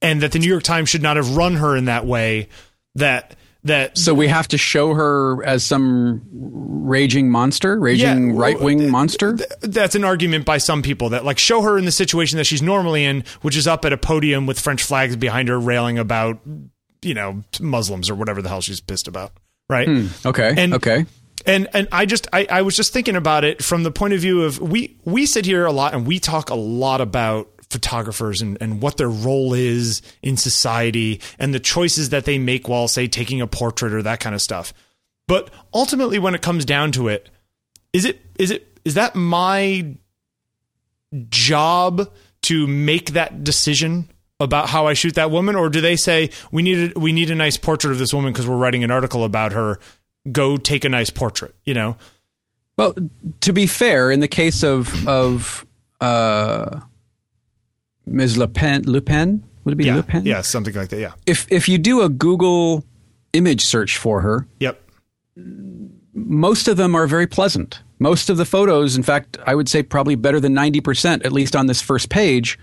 And that the New York Times should not have run her in that way that that So we have to show her as some raging monster, raging Yeah, right wing monster. th- that's an argument by some people that like show her in the situation that she's normally in, which is up at a podium with French flags behind her, railing about you know Muslims or whatever the hell she's pissed about, right? Hmm, okay. And- okay. And and I just I, I was just thinking about it from the point of view of we we sit here a lot and we talk a lot about photographers and, and what their role is in society and the choices that they make while say taking a portrait or that kind of stuff. But ultimately when it comes down to it, is it is it is that my job to make that decision about how I shoot that woman, or do they say we need a, we need a nice portrait of this woman because we're writing an article about her? Go take a nice portrait, you know? Well, to be fair, in the case of of uh, Ms. Le Pen, Le Pen would it be Yeah, Le Pen? yeah, something like that. Yeah, If if you do a Google image search for her, yep, most of them are very pleasant. Most of the photos, in fact, I would say probably better than ninety percent, at least on this first page,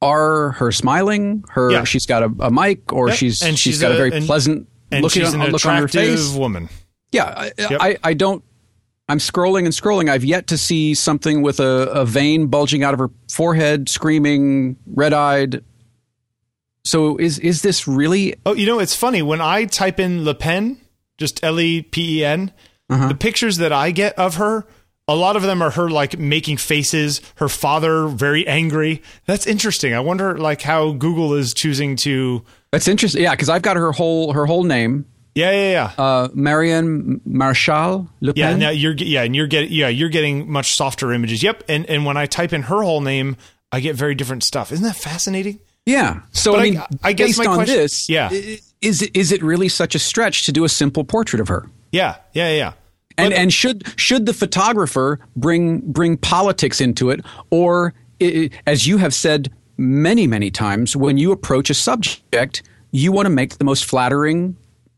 are her smiling. Her Yeah. she's got a, a mic, or Yep, she's and she's she's got a, a- very and- pleasant and looking she's an look on her face. attractive woman. Yeah, I, I, I don't. I'm scrolling and scrolling. I've yet to see something with a, a vein bulging out of her forehead, screaming, red eyed. So is is this really? Oh, you know, it's funny when I type in Le Pen, just L E P E N, Uh-huh. the pictures that I get of her, a lot of them are her like making faces, her father very angry. That's interesting. I wonder like how Google is choosing to. That's interesting. Yeah, because I've got her whole her whole name, Yeah, yeah, yeah. uh, Marianne Marshall Le Yeah, now you're yeah, and you're getting yeah, you're getting much softer images. Yep, and and when I type in her whole name, I get very different stuff. Isn't that fascinating? yeah. So But I I- mean, I guess based my on question- this, Yeah. i- is it really such a stretch to do a simple portrait of her? Yeah, yeah, yeah, yeah. And and should should the photographer bring bring politics into it, or i i- as you have said many many times, when you approach a subject, you want to make the most flattering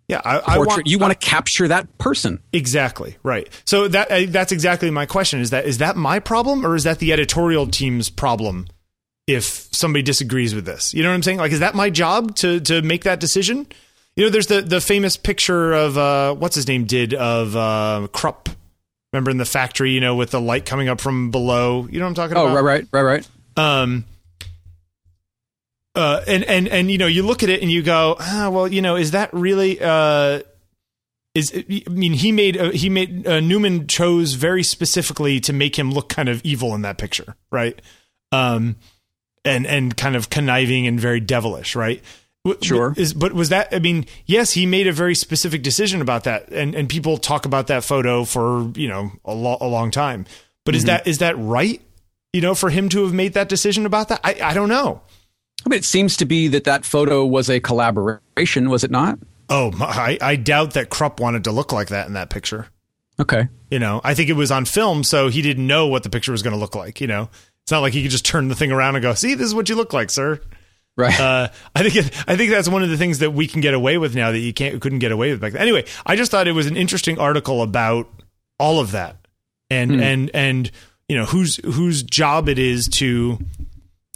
Yeah, I, I want you want to capture that person. exactly right. So that uh, that's exactly my question. Is that is that my problem or is that the editorial team's problem? If somebody disagrees with this, you know what I'm saying? Like, is that my job to to make that decision? You know, there's the the famous picture of uh, what's his name did of uh, Krupp. Remember in the factory, you know, with the light coming up from below. You know what I'm talking Oh, about? Oh, right, right, right, right. um uh and and and you know you look at it and you go ah, well you know is that really uh is I mean he made uh, he made uh, Newman chose very specifically to make him look kind of evil in that picture right? Um and and kind of conniving and very devilish right? Sure. is but was that I mean yes he made a very specific decision about that. And and people talk about that photo for you know a, lo- a long time. But is that is that right you know for him to have made that decision about that? I I don't know I mean, it seems to be that that photo was a collaboration, was it not? Oh, I, I doubt that Krupp wanted to look like that in that picture. Okay. You know, I think it was on film, so he didn't know what the picture was going to look like. You know, it's not like he could just turn the thing around and go, "See, this is what you look like, sir." Right. Uh, I think it, I think that's one of the things that we can get away with now that you can't couldn't get away with back then. Anyway, I just thought it was an interesting article about all of that, and and and you know whose whose job it is to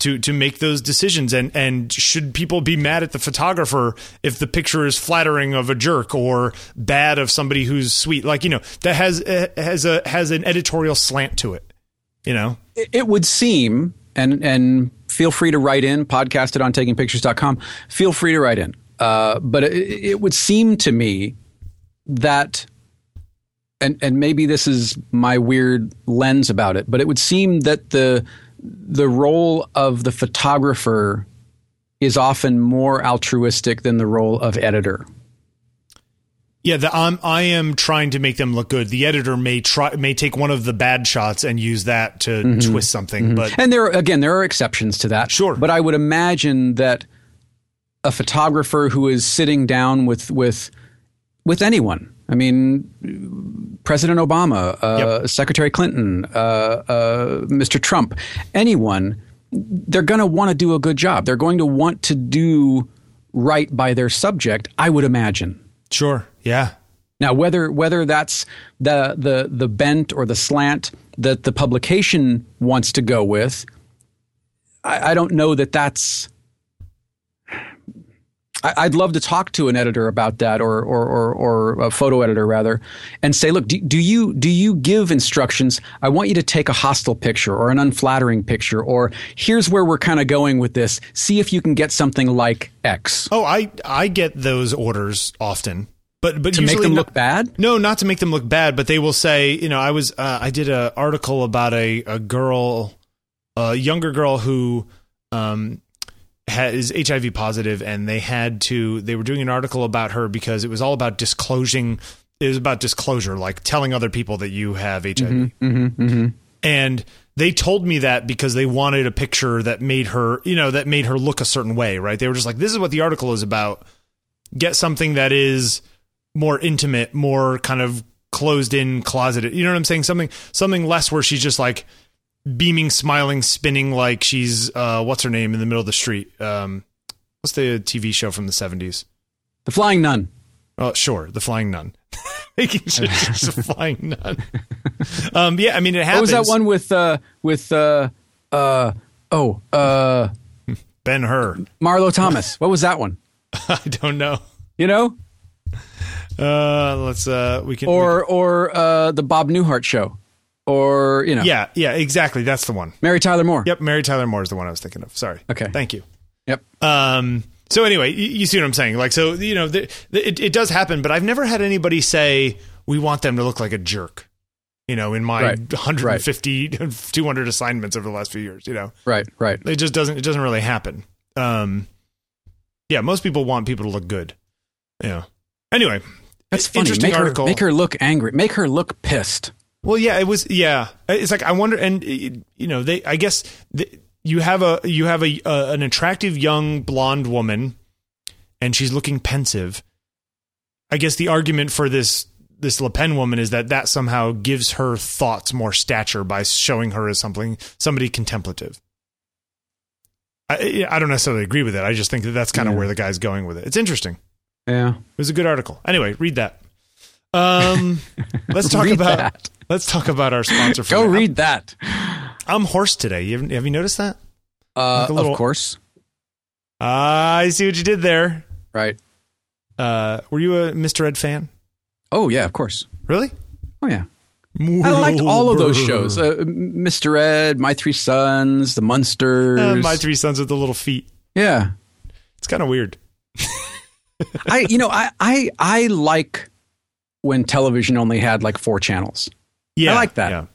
to to make those decisions. And and should people be mad at the photographer if the picture is flattering of a jerk or bad of somebody who's sweet? Like you know that has has a has an editorial slant to it you know? It, it would seem and and feel free to write in podcast it on takingpictures.com feel free to write in. Uh, but it, it would seem to me that and and maybe this is my weird lens about it but it would seem that the the role of the photographer is often more altruistic than the role of editor. Yeah, the, I'm, I am trying to make them look good. The editor may try may take one of the bad shots and use that to mm-hmm. twist something. Mm-hmm. But and there again, there are exceptions to that. Sure, but I would imagine that a photographer who is sitting down with with with anyone. I mean, President Obama, uh, yep. Secretary Clinton, uh, uh, Mr. Trump, anyone, they're going to want to do a good job. They're going to want to do right by their subject, I would imagine. Sure. Yeah. Now, whether whether that's the the the bent or the slant that the publication wants to go with, I, I don't know that that's I'd love to talk to an editor about that, or or or, or a photo editor rather, and say, look, do, do, you do you give instructions? I want you to take a hostile picture or an unflattering picture, or here's where we're kind of going with this. See if you can get something like X. Oh, I I get those orders often, but but to make them not, look bad. No, not to make them look bad, but they will say, you know, I was uh, I did an article about a a girl, a younger girl who. Um, is HIV positive, and they had to. They were doing an article about her because it was all about disclosing. It was about disclosure, like telling other people that you have HIV. Mm-hmm, mm-hmm, mm-hmm. And they told me that because they wanted a picture that made her, you know, that made her look a certain way, right? They were just like, "This is what the article is about. Get something that is more intimate, more kind of closed in, closeted. You know what I'm saying? Something, something less where she's just like." Beaming, smiling, spinning like she's uh, what's her name in the middle of the street. Um, what's the TV show from the seventies? The Flying Nun. Oh, sure, the Flying Nun. Making sure she's a flying nun. Um, yeah, I mean it happens. What was that one with uh, with uh, uh, oh uh, Ben Hur, Marlo Thomas? What was that one? I don't know. You know. Uh, let's uh, we can or we can. or uh, the Bob Newhart show or you know yeah yeah exactly that's the one mary tyler moore yep mary tyler moore is the one i was thinking of sorry okay thank you yep um so anyway you, you see what i'm saying like so you know the, the, it, it does happen but i've never had anybody say we want them to look like a jerk you know in my right. 150 right. 200 assignments over the last few years you know right right it just doesn't it doesn't really happen um yeah most people want people to look good Yeah. anyway that's funny. Interesting make article. Her, make her look angry. Make her look pissed. Well, yeah, it was. Yeah, it's like I wonder, and you know, they. I guess you have a you have a uh, an attractive young blonde woman, and she's looking pensive. I guess the argument for this this Le Pen woman is that that somehow gives her thoughts more stature by showing her as something somebody contemplative. I, I don't necessarily agree with it. I just think that that's kind of where the guy's going with it. It's interesting. Yeah, it was a good article. Anyway, read that. Um, let's talk about that. let's talk about our sponsor. Go that. read that. I'm hoarse today. You have, have you noticed that? Uh, like little, of course. Uh, I see what you did there. Right. Uh, were you a Mr. Ed fan? Oh yeah, of course. Really? Oh yeah. I liked all of those shows. Uh, Mr. Ed, My Three Sons, The Munsters. Uh, My Three Sons with the little feet. Yeah. It's kind of weird. I, you know, I, I, I like when television only had like four channels. Yeah, I like that. Yeah.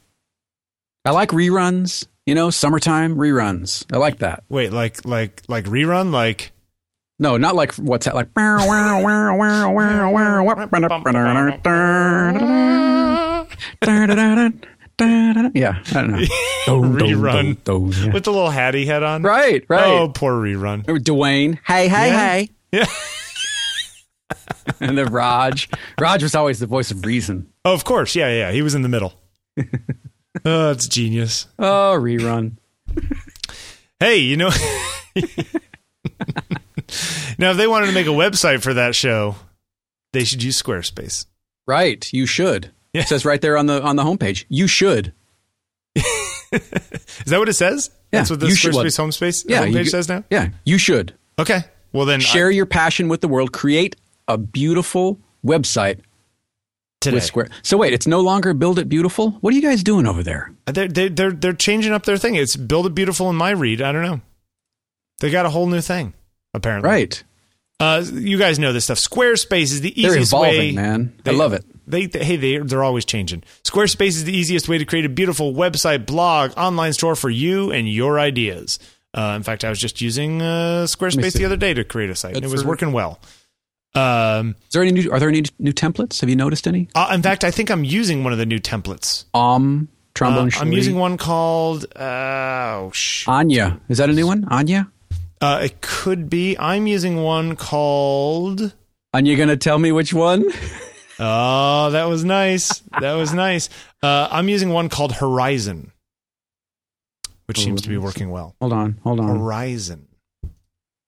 I like reruns. You know, summertime reruns. I like that. Wait, like like like rerun, like no, not like what's that like. yeah, I don't know. rerun with the little hat he had on. Right, right. Oh, poor rerun. Dwayne. Hey, hey, yeah. hey. Yeah. and then Raj. Raj was always the voice of reason. Oh, of course. Yeah, yeah. He was in the middle. oh, it's genius. Oh, rerun. hey, you know. now, if they wanted to make a website for that show, they should use Squarespace. Right. You should. Yeah. It says right there on the on the homepage. You should. Is that what it says? Yeah, That's what the Squarespace home space Yeah, homepage you- says now. Yeah, you should Okay. Well then, share your passion with the world. Create a beautiful website today. with Square. So wait, it's no longer Build It Beautiful. What are you guys doing over there? They're, they're they're they're changing up their thing. It's build it beautiful in my read. I don't know. They got a whole new thing apparently. Right, Uh, you guys know this stuff. Squarespace is the they're easiest evolving, way. man. I They- love it. They, they hey they they're always changing. Squarespace is the easiest way to create a beautiful website, blog, online store for you and your ideas. Uh, in fact, I was just using uh, Squarespace the other day to create a site. and it was working well. Um, Is there any new? Are there any new templates? Have you noticed any? uh, in fact, I think I'm using one of the new templates. Um, trombone. Uh, I'm using one called uh, oh sh- Anya. Is that a new one? Anya. uh, it could be. I'm using one called. Anya, gonna tell me which one? Oh, that was nice. That was nice. Uh, I'm using one called Horizon, which seems to be working well. Hold on, hold on. Horizon.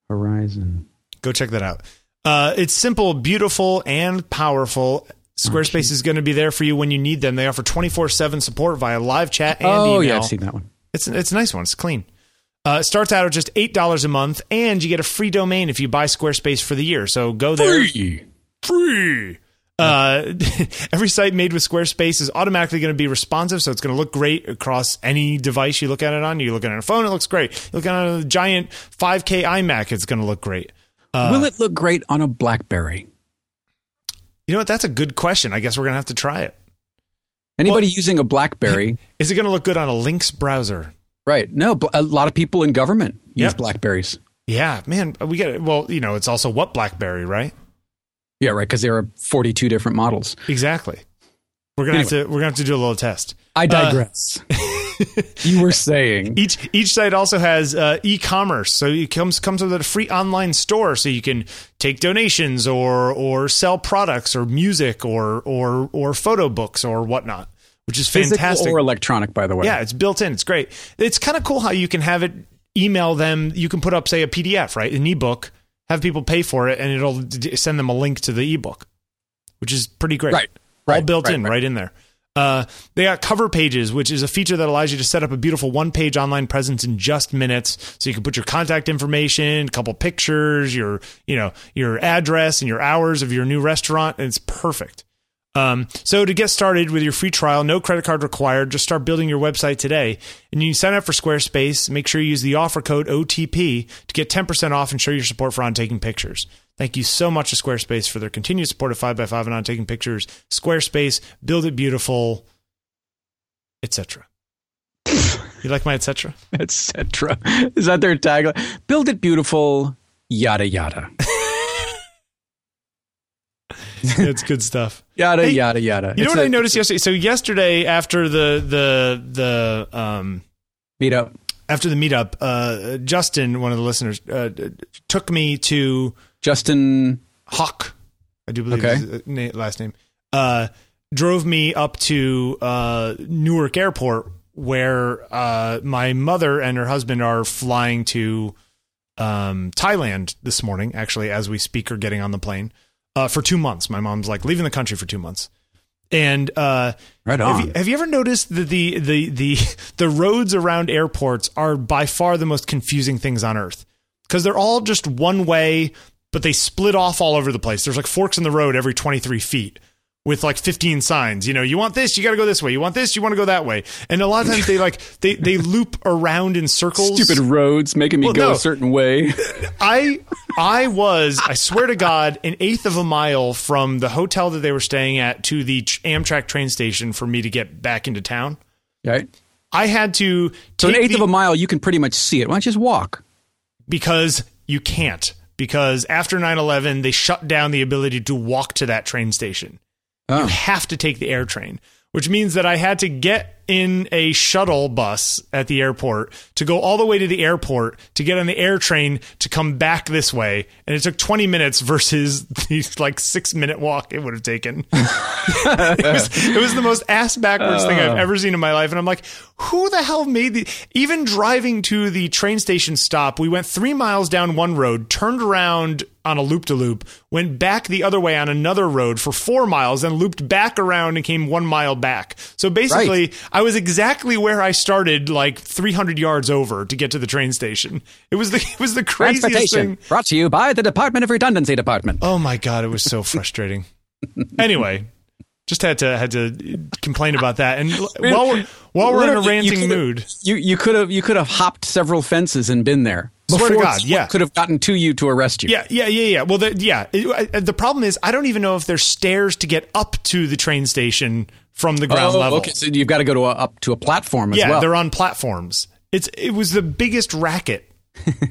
Horizon. Go check that out. Uh, it's simple, beautiful, and powerful. Squarespace is going to be there for you when you need them. They offer 24 7 support via live chat and oh email. yeah, I've seen that one. It's, it's a nice one. It's clean. Uh, it starts out at just $8 a month, and you get a free domain if you buy Squarespace for the year. So go there. free. Uh, every site made with Squarespace is automatically going to be responsive, so it's going to look great across any device you look at it on. You look at it on a phone, it looks great. You look at it on a giant 5K iMac, it's going to look great. Uh, Will it look great on a BlackBerry? You know what? That's a good question. I guess we're going to have to try it. Anybody using a BlackBerry? Is it going to look good on a Lynx browser? right. No, a lot of people in government use Yep. Blackberries. Yeah, man, we get it. Well, you know, it's also what BlackBerry, right? Yeah, right. Because there are forty-two different models. Exactly. We're gonna have to we're gonna have to do a little test. I digress. you were saying Each each site also has uh, e-commerce, so it comes comes with a free online store, so you can take donations or or sell products or music or or or photo books or whatnot, which is physical fantastic. or electronic, by the way. yeah, it's built in. It's great. It's kind of cool how you can have it email them. You can put up say a PDF, right, an ebook, have people pay for it, and it'll send them a link to the ebook, which is pretty great. Right. all Right, built right, in right. right in there. Uh, they got cover pages, which is a feature that allows you to set up a beautiful one-page online presence in just minutes. So you can put your contact information, a couple pictures, your you know your address and your hours of your new restaurant, and it's perfect. Um, so to get started with your free trial, no credit card required. Just start building your website today, and you sign up for Squarespace. Make sure you use the offer code OTP to get 10% off and show your support for on taking pictures. Thank you so much to Squarespace for their continued support of 5x5 and on taking pictures. Squarespace, build it beautiful, etc. you like my etc.? etc. Is that their tagline? Build it beautiful, yada yada, it's good stuff. yada Hey, yada yada. You know It's what I a- noticed yesterday? So yesterday after the the the um Meet up. after the meetup, uh, Justin, one of the listeners, uh, took me to Justin. Hawk. I do believe Okay. his uh, na- last name. Uh, drove me up to uh, Newark Airport, where uh, my mother and her husband are flying to um, Thailand this morning. Actually, as we speak, are getting on the plane uh, for two months. My mom's like leaving the country for two months, and uh, Right have on. you, have you ever noticed that the the the the roads around airports are by far the most confusing things on earth because they're all just one way, but they split off all over the place. There's like forks in the road every 23 feet with like 15 signs. You know, you want this, you got to go this way. You want this, you want to go that way. And a lot of times they like they they loop around in circles. Stupid roads making me Well, go no. a certain way. I I was I swear to God an eighth of a mile from the hotel that they were staying at to the Amtrak train station for me to get back into town. right. I had to So an eighth the- of a mile, you can pretty much see it. Why don't you just walk? because you can't because after 9/11 they shut down the ability to walk to that train station. Oh. You Oh. have to take the air train, which means that I had to get in a shuttle bus at the airport to go all the way to the airport to get on the air train to come back this way, and it took 20 minutes versus the like 6 minute walk it would have taken. it, was, it was the most ass backwards thing I've oh. ever seen in my life and I'm like, who the hell made the even driving to the train station stop, we went 3 miles down one road, turned around on a loop to loop, went back the other way on another road for four miles, then looped back around and came one mile back. So basically, right. I was exactly where I started, like 300 yards over to get to the train station. It was the it was the craziest thing. Brought to you by the Department of Redundancy Department. Oh my god, it was so frustrating. anyway, just had to had to complain about that. And while we're while we're in a ranting you mood, you you could have you could have hopped several fences and been there. Swear to God, yeah, could have gotten to you to arrest you. Yeah, yeah, yeah, yeah. Well, the, yeah. Uh, the problem is, I don't even know if there's stairs to get up to the train station from the ground oh, level. Okay, so you've got to go to a, up to a platform as yeah, well. they're on platforms. It's it was the biggest racket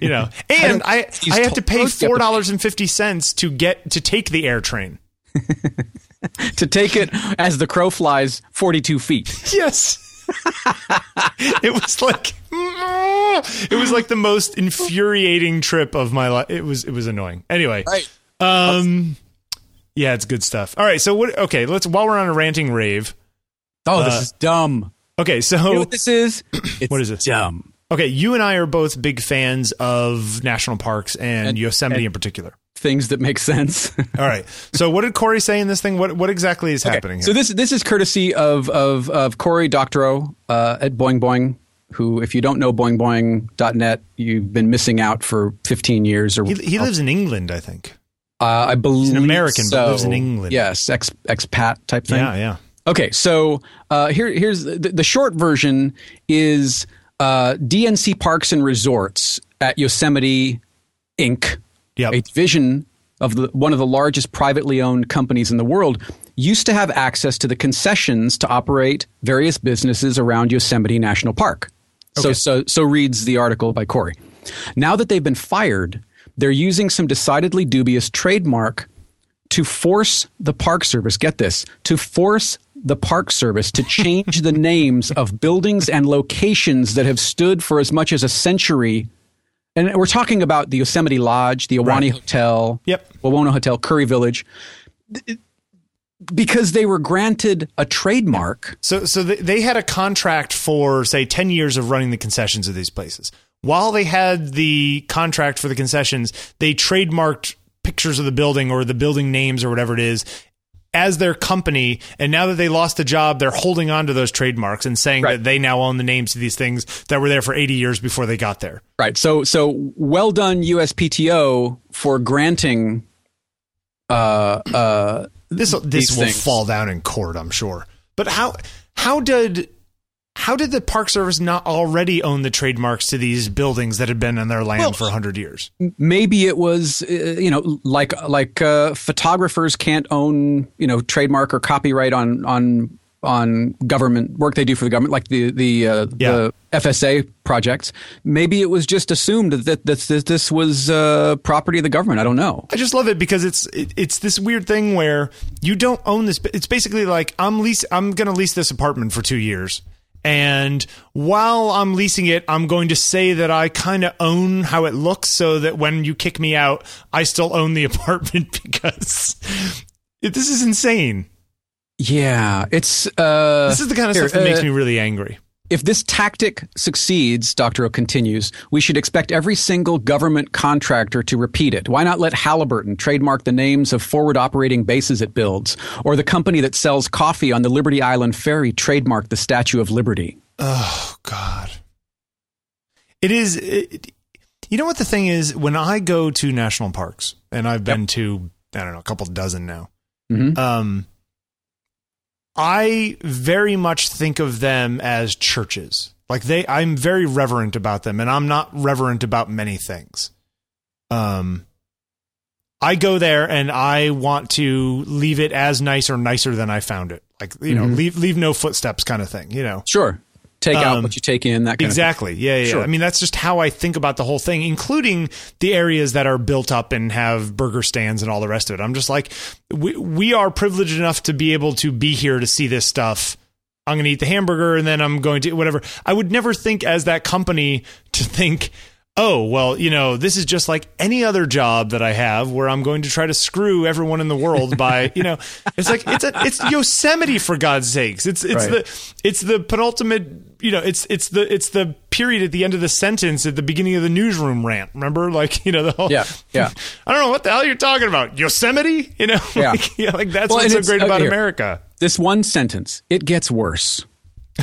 you know and i i, I have to pay four dollars and fifty cents to get to take the air train to take it as the crow flies 42 feet. Yes. it was like it was like the most infuriating trip of my life. It was it was annoying. Anyway, right. Um, yeah, it's good stuff. All right, so what? Okay, let's while we're on a ranting rave. Oh, this uh, is dumb. Okay, so you know what this is? what is it? Dumb. Okay, you and I are both big fans of national parks and, and Yosemite and, in particular things that make sense. All right. So what did Cory say in this thing? What what exactly is okay. happening here? So this this is courtesy of of of Cory Doctorow uh, at Boing Boing. Who, if you don't know boingboing.net, you've been missing out for 15 years. Or he, he lives in England, I think. Uh, I believe he's an American, so. but lives in England. Yes, ex, expat type thing. Yeah, yeah. Okay, so uh, here here's the, the, short version is uh, DNC Parks and Resorts at Yosemite Inc yep. a division of the, one of the largest privately owned companies in the world, used to have access to the concessions to operate various businesses around Yosemite National Park. Okay. So, so, so reads the article by Cory. Now that they've been fired, they're using some decidedly dubious trademark to force the Park Service, get this, to force the Park Service to change the names of buildings and locations that have stood for as much as a century and we're talking about the Yosemite Lodge, the Ahwahnee right. Hotel, yep. Wawona Hotel, Curry Village, because they were granted a trademark. So, so they had a contract for say ten years of running the concessions of these places. While they had the contract for the concessions, they trademarked pictures of the building or the building names or whatever it is as their company. And now that they lost the job, they're holding on to those trademarks and saying right. that they now own the names of these things that were there for 80 years before they got there. Right. So, so well done USPTO for granting, uh, uh, this, this will things. fall down in court, I'm sure. But how, how did how did the Park Service not already own the trademarks to these buildings that had been on their land well, for 100 years? Maybe it was, uh, you know, like like uh, photographers can't own, you know, trademark or copyright on on on government work they do for the government, like the the, uh, yeah. the FSA projects. Maybe it was just assumed that this this, this was uh, property of the government. I don't know. I just love it because it's it, it's this weird thing where you don't own this. It's basically like I'm lease I'm going to lease this apartment for two years and while I'm leasing it, I'm going to say that I kind of own how it looks so that when you kick me out, I still own the apartment because this is insane. Yeah, it's uh, this is the kind of here, stuff that uh, makes me really angry. If this tactic succeeds, Doctorow continues, we should expect every single government contractor to repeat it. Why not let Halliburton trademark the names of forward operating bases it builds? Or the company that sells coffee on the Liberty Island ferry trademark the Statue of Liberty? Oh, God. It is. It, you know what the thing is? When I go to national parks, and I've been yep. to, I don't know, a couple dozen now, mm-hmm. um, I very much think of them as churches. Like they I'm very reverent about them and I'm not reverent about many things. Um I go there and I want to leave it as nice or nicer than I found it. Like you mm-hmm. know, leave leave no footsteps kind of thing, you know. Sure take um, out what you take in. That exactly. yeah, yeah. Sure. I mean, that's just how I think about the whole thing, including the areas that are built up and have burger stands and all the rest of it. I'm just like, we we are privileged enough to be able to be here to see this stuff. I'm going to eat the hamburger and then I'm going to whatever. I would never think as that company to think oh, well, you know, this is just like any other job that I have where I'm going to try to screw everyone in the world by, you know, it's like it's a, it's Yosemite for God's sakes. It's it's right. the it's the penultimate, you know, it's it's the it's the period at the end of the sentence at the beginning of the newsroom rant. Remember, like you know the whole Yeah, yeah. I don't know what the hell you're talking about. Yosemite, you know, Yeah. like, yeah, like that's Well, what's so great about here. America. This one sentence, it gets worse.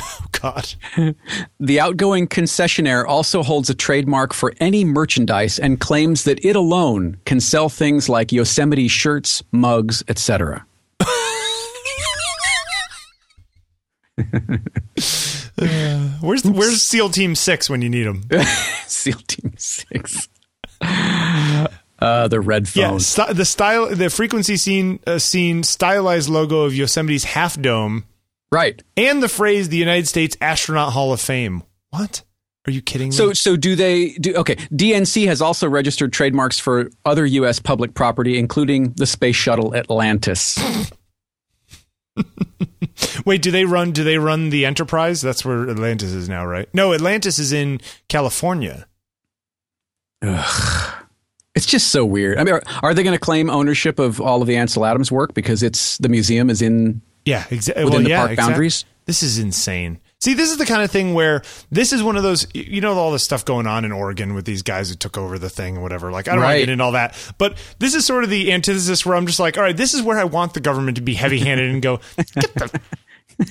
Oh, God, The outgoing concessionaire also holds a trademark for any merchandise and claims that it alone can sell things like Yosemite shirts, mugs, etc. where's where's SEAL Team Six when you need them? SEAL Team 6. Uh, the red phone. Yeah, st- the style, the frequency scene, uh, scene stylized logo of Yosemite's half dome, Right. and the phrase "the United States Astronaut Hall of Fame." What? Are you kidding me? So, so do they do? Okay, DNC has also registered trademarks for other U.S. public property, including the space shuttle Atlantis. Wait, do they run? Do they run the Enterprise? That's where Atlantis is now, right? No, Atlantis is in California. Ugh. It's just so weird. I mean, are, are they going to claim ownership of all of the Ansel Adams work because it's the museum is in Yeah, exactly. within well, the yeah, park boundaries? This is insane. See, this is the kind of thing where this is one of those, you know, all the stuff going on in Oregon with these guys who took over the thing and whatever. Like, I don't want Right. to get into all that, but this is sort of the antithesis where I'm just like, all right, this is where I want the government to be heavy handed and go, get the,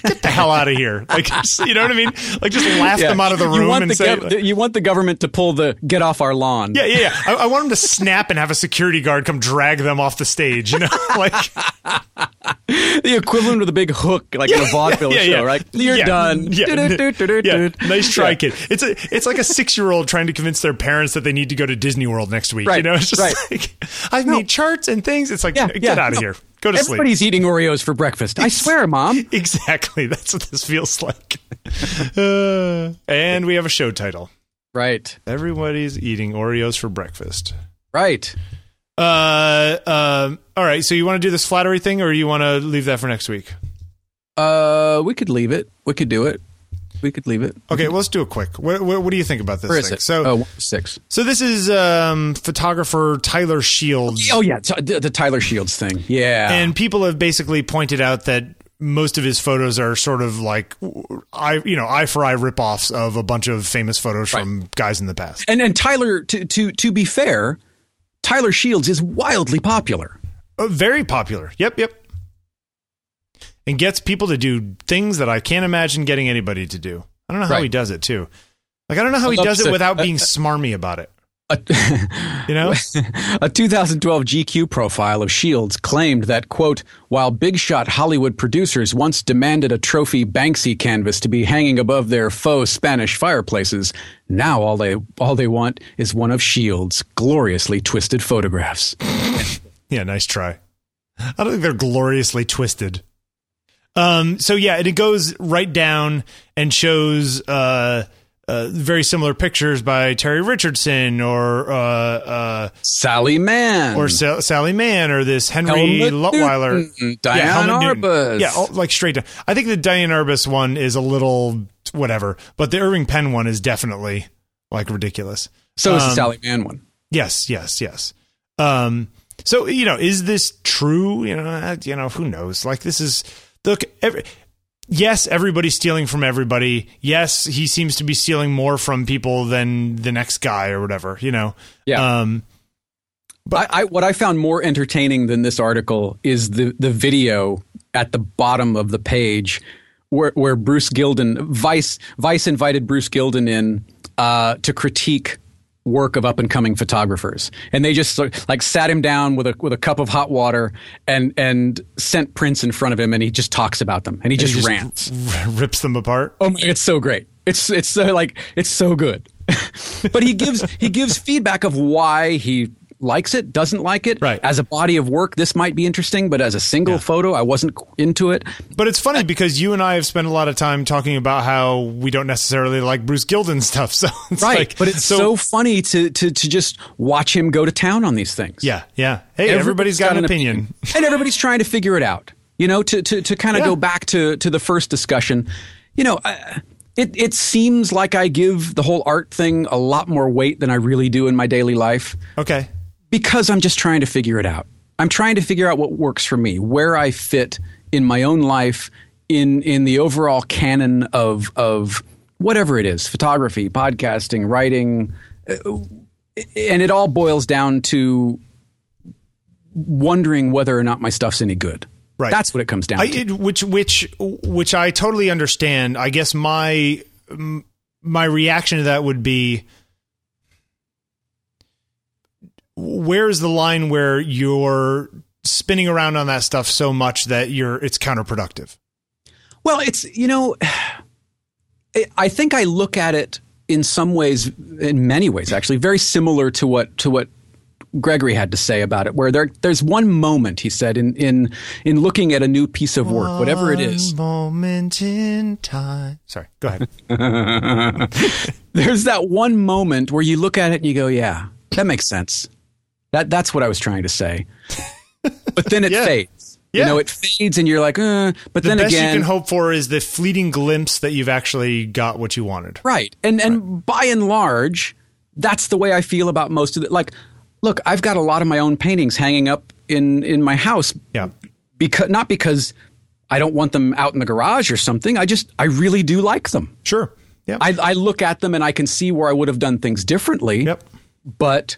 get the hell out of here. Like, you know what I mean? Like, just laugh them out of the room and the say, gov- you want the government to pull the get off our lawn. yeah, yeah, yeah. I, I want them to snap and have a security guard come drag them off the stage. You know, like the equivalent of the big hook, like in a vaudeville yeah, show, right? You're Yeah, done. Yeah, Nice try, kid. It's a it's like a six year old trying to convince their parents that they need to go to Disney World next week. You know, it's just right. like I've made charts and things. It's like Yeah, get yeah. out of No. here. Go to sleep. Everybody's eating Oreos for breakfast. I swear, Mom. Exactly. That's what this feels like. Uh, and we have a show title. Right, Everybody's eating Oreos for breakfast. right. Uh, um, all right. So you want to do this flattery thing, or you want to leave that for next week? Uh, we could leave it. We could do it. We could leave it. Okay, well, let's do it quick. What, what, what do you think about this Where is thing? it? So, oh, six. so this is um, photographer Tyler Shields. Oh yeah, t- the, the Tyler Shields thing. Yeah, and people have basically pointed out that most of his photos are sort of like eye, you know, eye for eye ripoffs of a bunch of famous photos from guys in the past. and and Tyler. To to to be fair, Tyler Shields is wildly popular. Uh, very popular. Yep, yep. And gets people to do things that I can't imagine getting anybody to do. I don't know how Right. he does it too. Like I don't know how he does it without being smarmy about it. You know? a 2012 GQ profile of Shields claimed that, quote, while big shot Hollywood producers once demanded a trophy Banksy canvas to be hanging above their faux Spanish fireplaces, now all they all they want is one of Shields' gloriously twisted photographs. Yeah, nice try. I don't think they're gloriously twisted. Um, so yeah, and it goes right down and shows uh, uh, very similar pictures by Terry Richardson or uh, uh, Sally Mann. or Sa- Sally Mann or this Henry Helmut Lutweiler, Newton, Diane Newton. Arbus. yeah, all, like straight down. I think the Diane Arbus one is a little whatever, but the Irving Penn one is definitely like ridiculous. so is the um, Sally Mann one. Yes, yes, yes. Um, so you know, is this true? You know, you know, who knows? Like this is look. Every, yes, everybody's stealing from everybody. Yes, he seems to be stealing more from people than the next guy or whatever. You know. Yeah. Um, I, I, what I found more entertaining than this article is the the video at the bottom of the page where where Bruce Gilden Vice Vice invited Bruce Gilden in uh, to critique work of up and coming photographers, and they just like sat him down with a with a cup of hot water and and sent prints in front of him, and he just talks about them, and he just, just rants. rips them apart. Oh my! It's so great. It's it's so like it's so good. but he gives he gives feedback of why he likes it, doesn't like it. Right. As a body of work, this might be interesting, but as a single photo, I wasn't into it. But it's funny because you and I have spent a lot of time talking about how we don't necessarily like Bruce Gilden stuff. So it's Right. like, but it's so, funny to, to to just watch him go to town on these things. yeah, yeah. Hey, everybody's got, an opinion. and everybody's trying to figure it out. You know, to to to kind of Yeah. go back to to the first discussion. You know, I, it it seems like I give the whole art thing a lot more weight than I really do in my daily life Okay. Because I'm just trying to figure it out. I'm trying to figure out what works for me, where I fit in my own life, in in the overall canon of of whatever it is photography, podcasting, writing. uh, And it all boils down to wondering whether or not my stuff's any good. Right. That's what it comes down I, to. it, which which which I totally understand. I guess my my reaction to that would be where's the line where you're spinning around on that stuff so much that you're it's counterproductive. Well, it's you know, I think I look at it in some ways, in many ways, actually, very similar to what to what Gregory had to say about it. Where there, there's one moment he said in in in looking at a new piece of work, whatever it is. Moment in time. Sorry, go ahead. There's that one moment where you look at it and you go, "Yeah, that makes sense." That that's what I was trying to say. But then it Yeah. fades. Yeah. You know, it fades, and you're like, uh, but The then best again, you can hope for is the fleeting glimpse that you've actually got what you wanted. Right. And and by and large, that's the way I feel about most of it. Like, look, I've got a lot of my own paintings hanging up in in my house Yeah. because not because I don't want them out in the garage or something. I just I really do like them. Sure. Yeah. I, I look at them and I can see where I would have done things differently. yep. But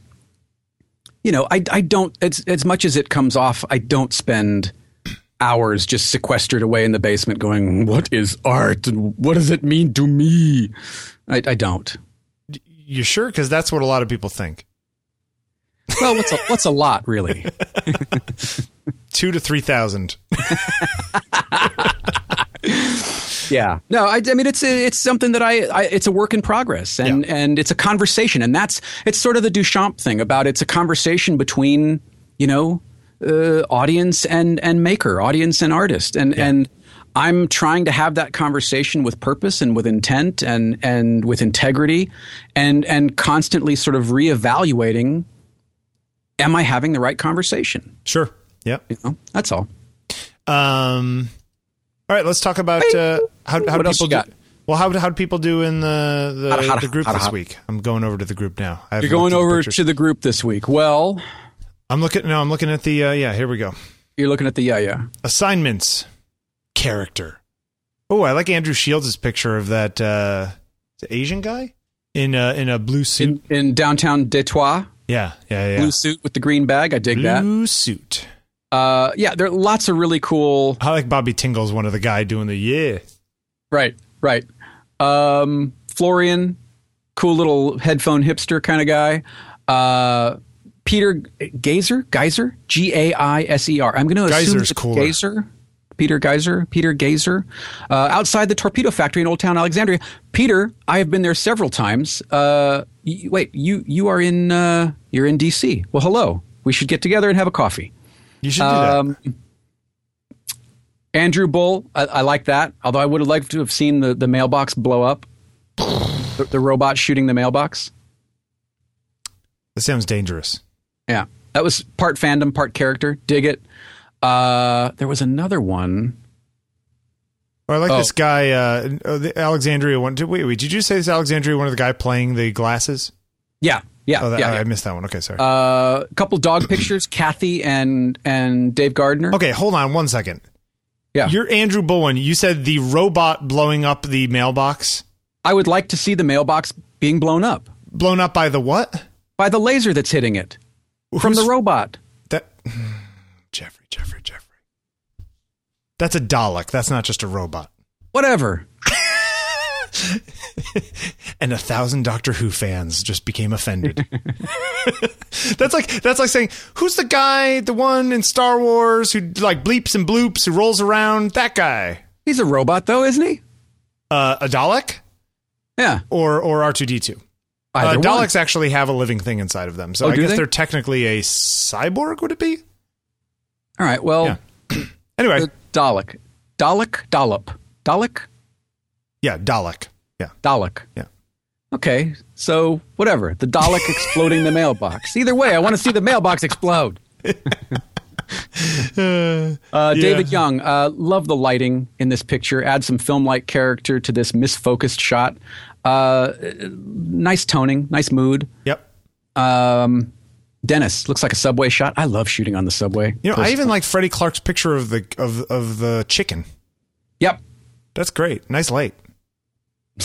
you know, I I don't as as much as it comes off, I don't spend hours just sequestered away in the basement going, What is art and what does it mean to me? I, I don't. You sure? Because that's what a lot of people think. Well, what's a, what's a lot, really? Two to three thousand. Yeah. No, I, I mean it's it's something that I, I it's a work in progress, and and it's a conversation, and that's it's sort of the Duchamp thing about it's a conversation between you know uh, audience and and maker, audience and artist, and and I'm trying to have that conversation with purpose and with intent and and with integrity, and and constantly sort of reevaluating. Am I having the right conversation? Sure. Yep. You know, that's all. Um. All right. Let's talk about uh, how how What do people got? do. Well, how how do people do in the the, How to- the group how this how- week? I'm going over to the group now. I You're going looked at the over to the group this week. Well, I'm looking. No, I'm looking at the. Uh, yeah, here we go. you're looking at the yeah yeah. Assignments. Character. Oh, I like Andrew Shields' picture of that uh, the Asian guy in a in a blue suit. in, in downtown Detroit, yeah, yeah, yeah. blue suit with the green bag. I dig that. Blue suit. Uh, yeah, there are lots of really cool. I like Bobby Tingle's one of the guy doing the yeah. Right, right. Um, Florian, cool little headphone hipster kind of guy. Uh, Peter Gaiser, Gaiser, G A I S E R. I'm going to assume it's cooler. Gaiser. Peter Gaiser, Peter Gaiser, uh, outside the torpedo factory in Old Town Alexandria. Peter, I have been there several times. Uh, y- wait, you you are in uh, you're in D.C. Well, hello. We should get together and have a coffee. You should do that. Um, Andrew Bull, I, I like that. Although I would have liked to have seen the, the mailbox blow up. the, the robot shooting the mailbox. That sounds dangerous. Yeah, that was part fandom, part character. Dig it. Uh, there was another one. Or I like Oh. this guy, uh, oh, the Alexandria one. Did, wait, wait, did you say this Alexandria one of the guy playing the glasses? Yeah, yeah, Oh, that, yeah. I, yeah. I missed that one. Okay, sorry. Uh, a couple dog pictures, Kathy and and Dave Gardner. okay, hold on one second. Yeah. You're Andrew Bowen. You said the robot blowing up the mailbox, I would like to see the mailbox being blown up blown up by the what? by the laser that's hitting it from the robot. That Jeffrey, Jeffrey, Jeffrey. That's a Dalek. That's not just a robot. Whatever. And a thousand Doctor Who fans just became offended. that's like that's like saying, "Who's the guy, the one in Star Wars who like bleeps and bloops, who rolls around? That guy, He's a robot, though, isn't he? uh, a Dalek Yeah. or or R two D two? Uh. Daleks actually have a living thing inside of them, so Oh, I guess they? are technically a cyborg. Would it be? All right. Well, Yeah. Anyway, the Dalek, Dalek, Dollop, Dalek, yeah, Dalek. Yeah, Dalek. Yeah. Okay. So whatever. The Dalek exploding the mailbox. Either way, I want to see the mailbox explode. Uh, David Young, uh, love the lighting in this picture. Add some film-like character to this misfocused shot. Uh, nice toning, nice mood. Yep. Um, Dennis looks like a subway shot. I love shooting on the subway. You know, I even like Freddie Clark's picture of the of of the chicken. Yep. That's great. Nice light.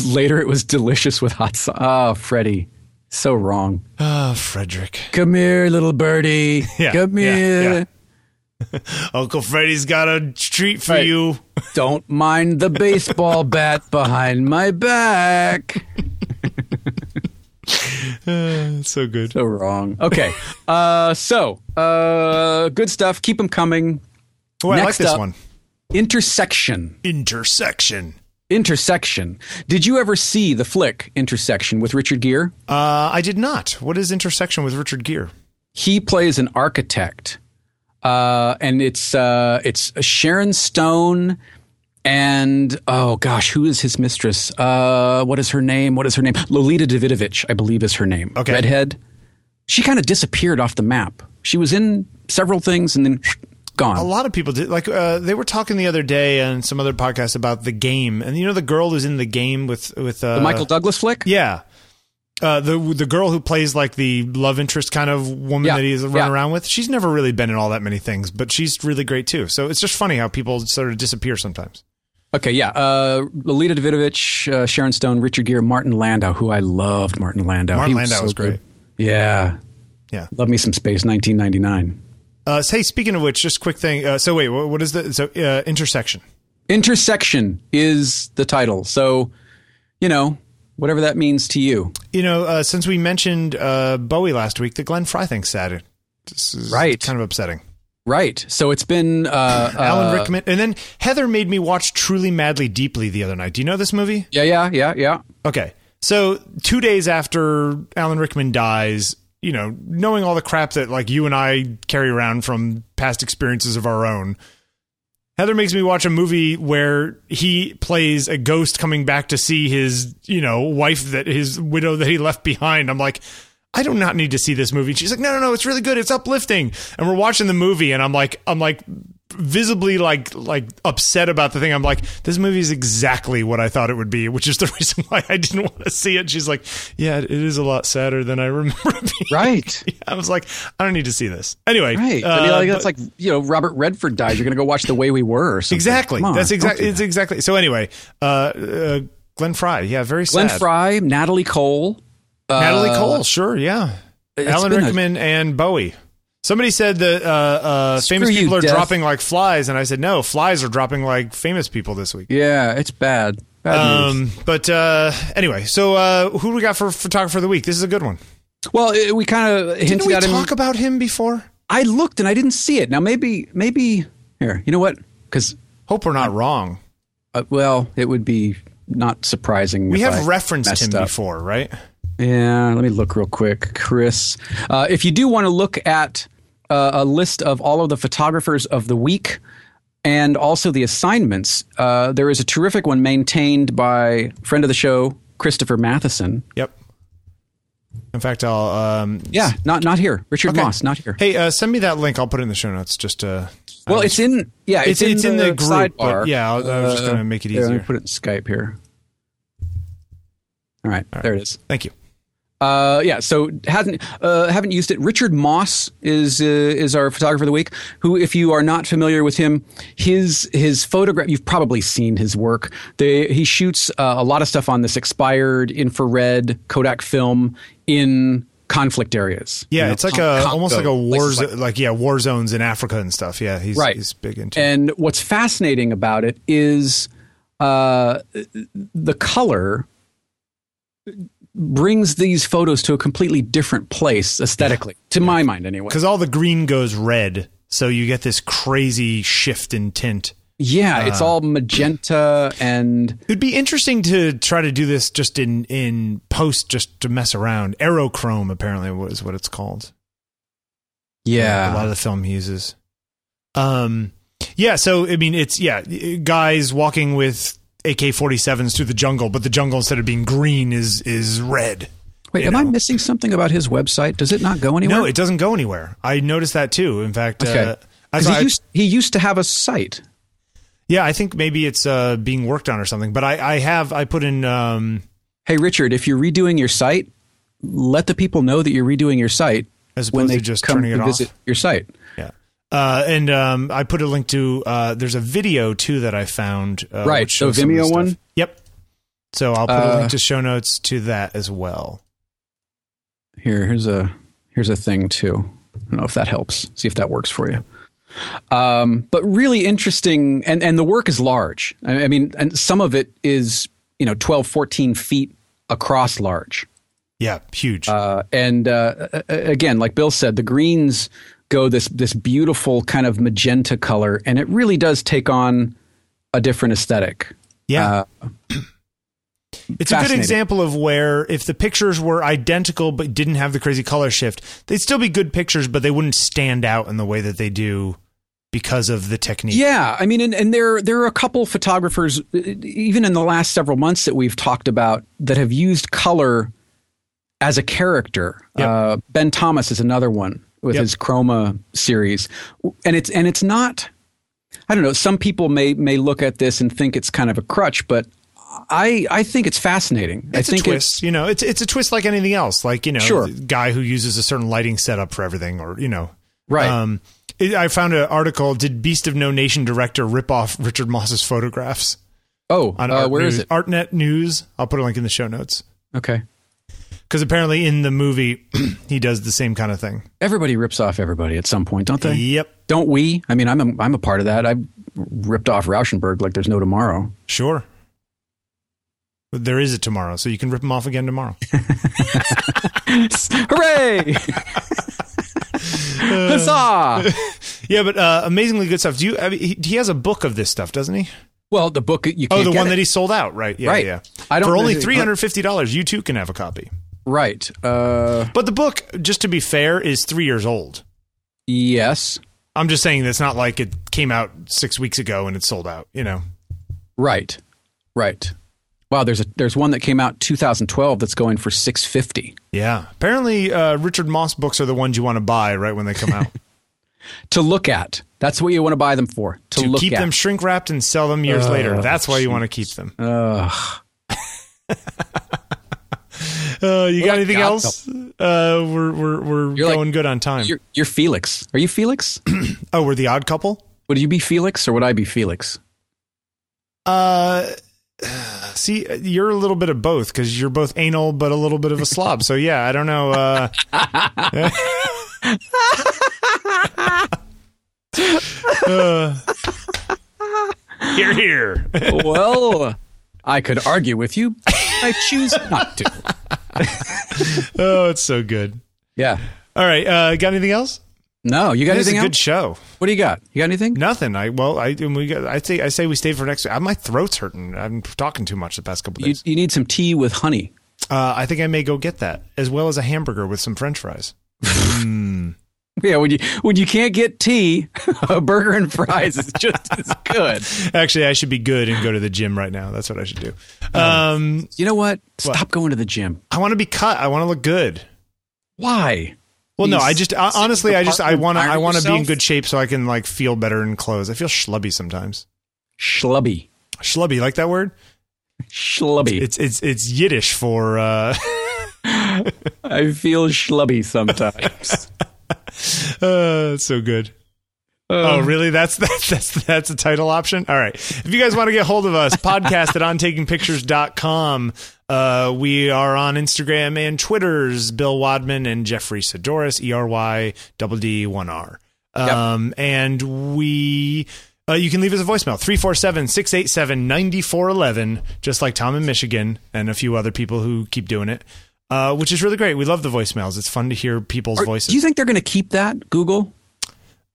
Later, it was delicious with hot sauce. Oh, Freddie, so wrong. Ah, Frederick. Come here, little birdie. Yeah, Come yeah, here. Uncle Freddie's got a treat for Right. you. Don't mind the baseball bat behind my back. Uh, so good. So wrong. Okay. Uh, so, uh, good stuff. Keep them coming. Oh, I like this up- one. Intersection. Intersection. Intersection. Did you ever see the flick Intersection with Richard Gere? Uh, I did not. What is intersection with Richard Gere? He plays an architect, uh, and it's uh, it's Sharon Stone and oh gosh, who is his mistress? Uh, what is her name? What is her name? Lolita Davidovich, I believe, is her name. Okay. redhead. She kind of disappeared off the map. She was in several things and then gone. A lot of people did. Like uh, they were talking the other day on some other podcast about the game, and you know the girl who's in the game with with uh, the Michael Douglas flick. Yeah. Uh, the the girl who plays like the love interest kind of woman Yeah, that he's running yeah. around with, she's never really been in all that many things, but she's really great too. So it's just funny how people sort of disappear sometimes. Okay, yeah. Uh, Lolita Davidovich, uh, Sharon Stone, Richard Gere, Martin Landau, who I loved. Martin Landau. Martin He Landau so was great. good. Yeah, Yeah. love me some space. 1999. Uh, hey, speaking of which, just quick thing. Uh, so wait, what, what is the so uh, intersection? Intersection is the title. So, you know, whatever that means to you. You know, uh, since we mentioned uh, Bowie last week, the Glenn Frey thing's sad. This is Right. kind of upsetting. Right. So it's been uh, Alan uh, Rickman, and then Heather made me watch Truly Madly Deeply the other night. Do you know this movie? Yeah, yeah, yeah, yeah. Okay. So two days after Alan Rickman dies, you know, knowing all the crap that like you and I carry around from past experiences of our own, Heather makes me watch a movie where he plays a ghost coming back to see his, you know, wife that his widow that he left behind. I'm like, I do not need to see this movie. She's like, no, no, no, it's really good. It's uplifting. And we're watching the movie, and I'm like, I'm like visibly like like upset about the thing. I'm like, this movie is exactly what I thought it would be, which is the reason why I didn't want to see it. She's like, yeah, it is a lot sadder than I remember. Right. I was like, I don't need to see this. Anyway, Right. uh, I mean, like, that's but- like, you know, Robert Redford died. You're going to go watch The Way We Were or exactly. On, that's exactly. It's that. exactly. So anyway, uh, uh, Glenn Frey, yeah, very Glenn sad. Frey, Natalie Cole. Natalie uh, Cole, sure, yeah. Alan been a- Rickman and Bowie. Somebody said that uh, uh, famous you, people are Death. dropping like flies, and I said no, flies are dropping like famous people this week. Yeah, it's bad. Bad news. Um, but uh, anyway, so uh, who do we got for photographer of the week? This is a good one. Well, it, we kind of Didn't hinted we at him. talk about him before? I looked and I didn't see it. Now maybe, maybe here. You know what? Because Hope we're not wrong. uh, well, it would be not surprising. We have I referenced him up. before, right? Yeah, let me look real quick, Chris. Uh, if you do want to look at uh, a list of all of the photographers of the week and also the assignments, uh, there is a terrific one maintained by friend of the show, Christopher Matheson. Yep. In fact, I'll. Um, Yeah, not not here, Richard Okay. Mosse, not here. Hey, uh, send me that link. I'll put it in the show notes. Just uh, well, it's in yeah, it's it's, in the group. sidebar. Yeah, I'll, I was just Uh, going to make it here, let me easier. put it in Skype here. All right, there it is. Thank you. Uh, yeah, so hasn't uh, haven't used it. Richard Mosse is uh, is our photographer of the week. Who, if you are not familiar with him, his his photograph you've probably seen his work. They, he shoots uh, a lot of stuff on this expired infrared Kodak film in conflict areas. Yeah, You know, it's like Con- a Congo, almost like a war places zo- like like, yeah war zones in Africa and stuff. Yeah, he's Right. he's big into. And what's fascinating about it is uh, the color brings these photos to a completely different place aesthetically, to my mind anyway. because all the green goes red, so you get this crazy shift in tint. Yeah, it's all magenta and It'd be interesting to try to do this just in in post, just to mess around. Aerochrome apparently was what it's called. Yeah. A lot of the film he uses. Um, yeah. So I mean, it's yeah, guys walking with AK-47s through the jungle, but the jungle instead of being green is is red. Wait, am I missing something about his website? Does it not go anywhere? No, it doesn't go anywhere. I noticed that too. In fact, Okay. uh, he I- used he used to have a site. yeah, I think maybe it's uh, being worked on or something. But I, I have I put in um, Hey Richard, if you're redoing your site, let the people know that you're redoing your site as when they to just come turning to it visit off. your site. Uh, and um, I put a link to uh, there's a video too that I found. Uh, Right, the Vimeo one? Yep. So I'll put a Uh, link to show notes to that as well. Here, here's a here's a thing too. I don't know if that helps. See if that works for you. Um, but really interesting, and and the work is large. I, I mean, and some of it is you know 12, 14 feet across large. Yeah, huge. Uh, and uh, again, like Bill said, the greens go this this beautiful kind of magenta color, and it really does take on a different aesthetic. yeah. Uh, It's a good example of where if the pictures were identical but didn't have the crazy color shift, they'd still be good pictures, but they wouldn't stand out in the way that they do because of the technique. Yeah, I mean, and, and there there are a couple photographers, uh, even in the last several months that we've talked about, that have used color as a character. Yep. Uh, ben Thomas is another one with Yep. his Chroma series, and it's and it's not. I don't know. Some people may may look at this and think it's kind of a crutch, but I I think it's fascinating. It's I think a twist, you know. It's it's a twist like anything else, like you know, Sure. guy who uses a certain lighting setup for everything, or you know, Right. Um, it, I found an article. Did Beast of No Nation director rip off Richard Mosse's photographs Oh, on uh, where News, is it? ArtNet News. I'll put a link in the show notes Okay. Because apparently in the movie he does the same kind of thing. Everybody rips off everybody at some point, don't they? Yep, Don't we? I mean, I'm a, I'm a part of that. I ripped off Rauschenberg like there's no tomorrow. sure. But there is a tomorrow, so you can rip him off again tomorrow. Hooray! Huzzah! yeah, but uh, amazingly good stuff. Do you? I mean, he, he has a book of this stuff, doesn't he? Well, the book you Oh, the one it. that he sold out, right? Yeah, Right. yeah. I don't For only three hundred fifty dollars, you too can have a copy. Right. Uh, But the book, just to be fair, is three years old. yes. I'm just saying that's not like it came out six weeks ago and it's sold out. You know, Right. Right. Wow. There's a there's one that came out 2012 that's going for 650 yeah. Apparently, uh, Richard Mosse books are the ones you want to buy right when they come out to look at. That's what you want to buy them for. To, to look keep at. them shrink wrapped and sell them years Oh, later. That's why you want to keep them. Ugh. Uh, you got like anything God else? Uh, we're we're we're You're like- going good on time. You're, you're Felix. Are you Felix? Oh, we're the odd couple. would you be Felix or would I be Felix? Uh, see, you're a little bit of both because you're both anal but a little bit of a slob. So yeah, I don't know. Uh, uh, here, here. well, I could argue with you. I choose not to. oh, it's so good. Yeah. All right, uh, got anything else? No, you got This is anything a good show. What do you got? You got anything? Nothing. I well, I and we got. I say I say we stayed for next. uh, My throat's hurting. I'm talking too much the past couple You, days. you need some tea with honey. Uh, I think I may go get that as well as a hamburger with some French fries. Mm. Yeah, when you when you can't get tea, a burger and fries is just as good. Actually, I should be good and go to the gym right now. That's what I should do. Um, You know what? Stop going to the gym. I want to be cut. I want to look good. Why? Well, no, I just sit uh, honestly, I just I want to I want to be in good shape so I can like feel better in clothes. I feel schlubby sometimes. Schlubby. Schlubby, like that word? Schlubby. It's it's it's Yiddish for. uh I feel schlubby sometimes. Uh, so good. oh, really? That's that's that's that's a title option. All right. If you guys want to get hold of us, podcast at ontakingpictures.com. Uh, we are on Instagram and Twitters. Bill Wadman and Jeffrey Saddoris. E R Y double D one R. Um, and we. Uh, you can leave us a voicemail 347-687-9411 just like Tom in Michigan and a few other people who keep doing it. Uh, which is really great. We love the voicemails. It's fun to hear people's Are- voices. do you think they're going to keep that Google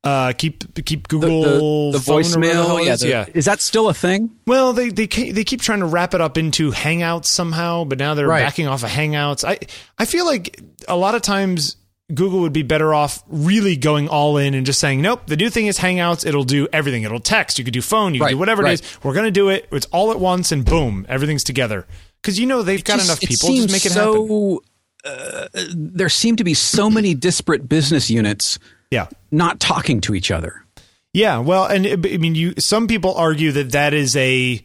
Uh, keep keep Google the, the phone or the voicemail? hell it Yeah, is. the- yeah. Is that still a thing? Well, they they they keep trying to wrap it up into Hangouts somehow, but now they're Right. backing off of Hangouts. I I feel like a lot of times Google would be better off really going all in and just saying, nope, the new thing is Hangouts. It'll do everything. It'll text. You could do phone. You can Right, do whatever right. it is. We're gonna do it. It's all at once, and boom, everything's together. Because you know they've got Just- enough people. Just seems make it happen. so, uh, there seem to be so many disparate business units Yeah. not talking to each other. Yeah, well, and I mean, you. Some people argue that that is a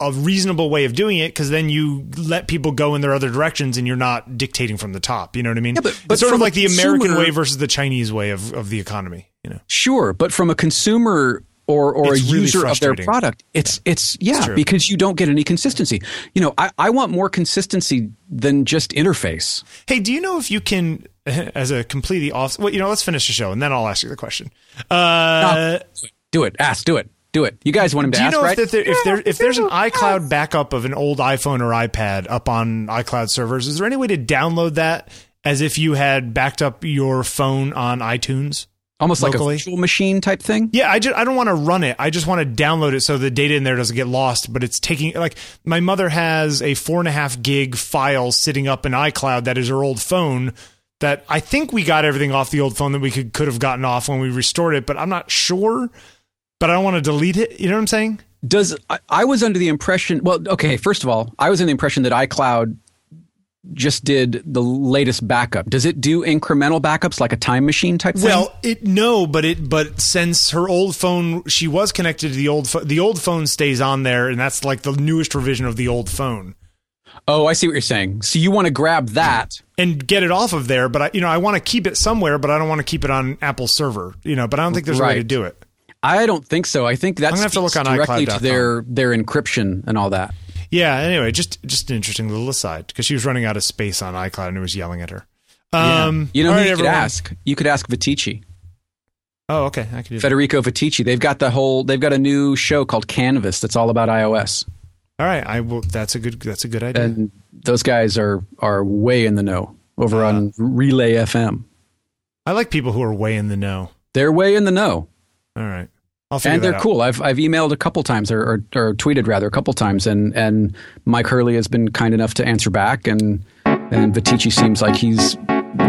a reasonable way of doing it because then you let people go in their other directions and you're not dictating from the top. You know what I mean? Yeah, but- but it's sort of like the American way versus the Chinese way of, of the economy. You know? Sure, but from a consumer or or It's a really user of their product. It's it's yeah, true. because you don't get any consistency. You know, I, I want more consistency than just interface. Hey, do you know if you can, as a completely off? Well, you know, let's finish the show and then I'll ask you the question. Uh, Do it. Ask. Do it. Do it. You guys want him to do you ask, know right? if, there, if there if there's an iCloud backup of an old iPhone or iPad up on iCloud servers? Is there any way to download that as if you had backed up your phone on iTunes? Almost like a virtual machine type thing. Yeah, I just I don't want to run it. I just want to download it so the data in there doesn't get lost. But it's taking like my mother has a four and a half gig file sitting up in iCloud that is her old phone. That I think we got everything off the old phone that we could could have gotten off when we restored it, but I'm not sure. But I don't want to delete it. You know what I'm saying? Does I, I was under the impression? Well, okay. First of all, I was in the impression that iCloud just did the latest backup. Does it do incremental backups like a time machine type thing? Well, it no, but it but since her old phone, she was connected to the old phone. The old phone stays on there, and that's like the newest revision of the old phone. oh, I see what you're saying. So you want to grab that? and get it off of there. But I, you know, I want to keep it somewhere, but I don't want to keep it on Apple server. You know, but I don't think there's a way to do it. I don't think so. I think that's gonna have to look on directly to their their encryption and all that. Yeah. Anyway, just just an interesting little aside because she was running out of space on iCloud and it was yelling at her. Yeah. Um, you know who right, you could everyone. ask? You could ask Viticci, Oh, okay. I could do that. Federico Viticci. They've got the whole. They've got a new show called Canvas that's all about iOS, All right. I will. That's a good. That's a good idea. and those guys are are way in the know over Uh, on Relay FM. I like people who are way in the know. They're way in the know. All right. I'll and they're out. cool. I've I've emailed a couple times or, or or tweeted rather a couple times, and and Mike Hurley has been kind enough to answer back, and and Viticci seems like he's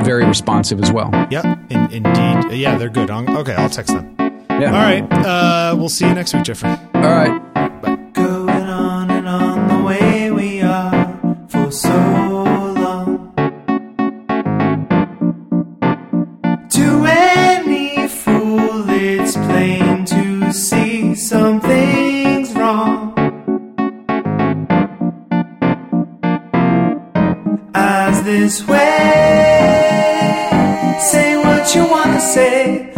very responsive as well. Yeah. In, indeed. Yeah, they're good. I'll- okay, I'll text them. Yeah. All right. Uh, we'll see you next week, Jeffrey. All right. Going on and on the way we are for so this way, say what you wanna say,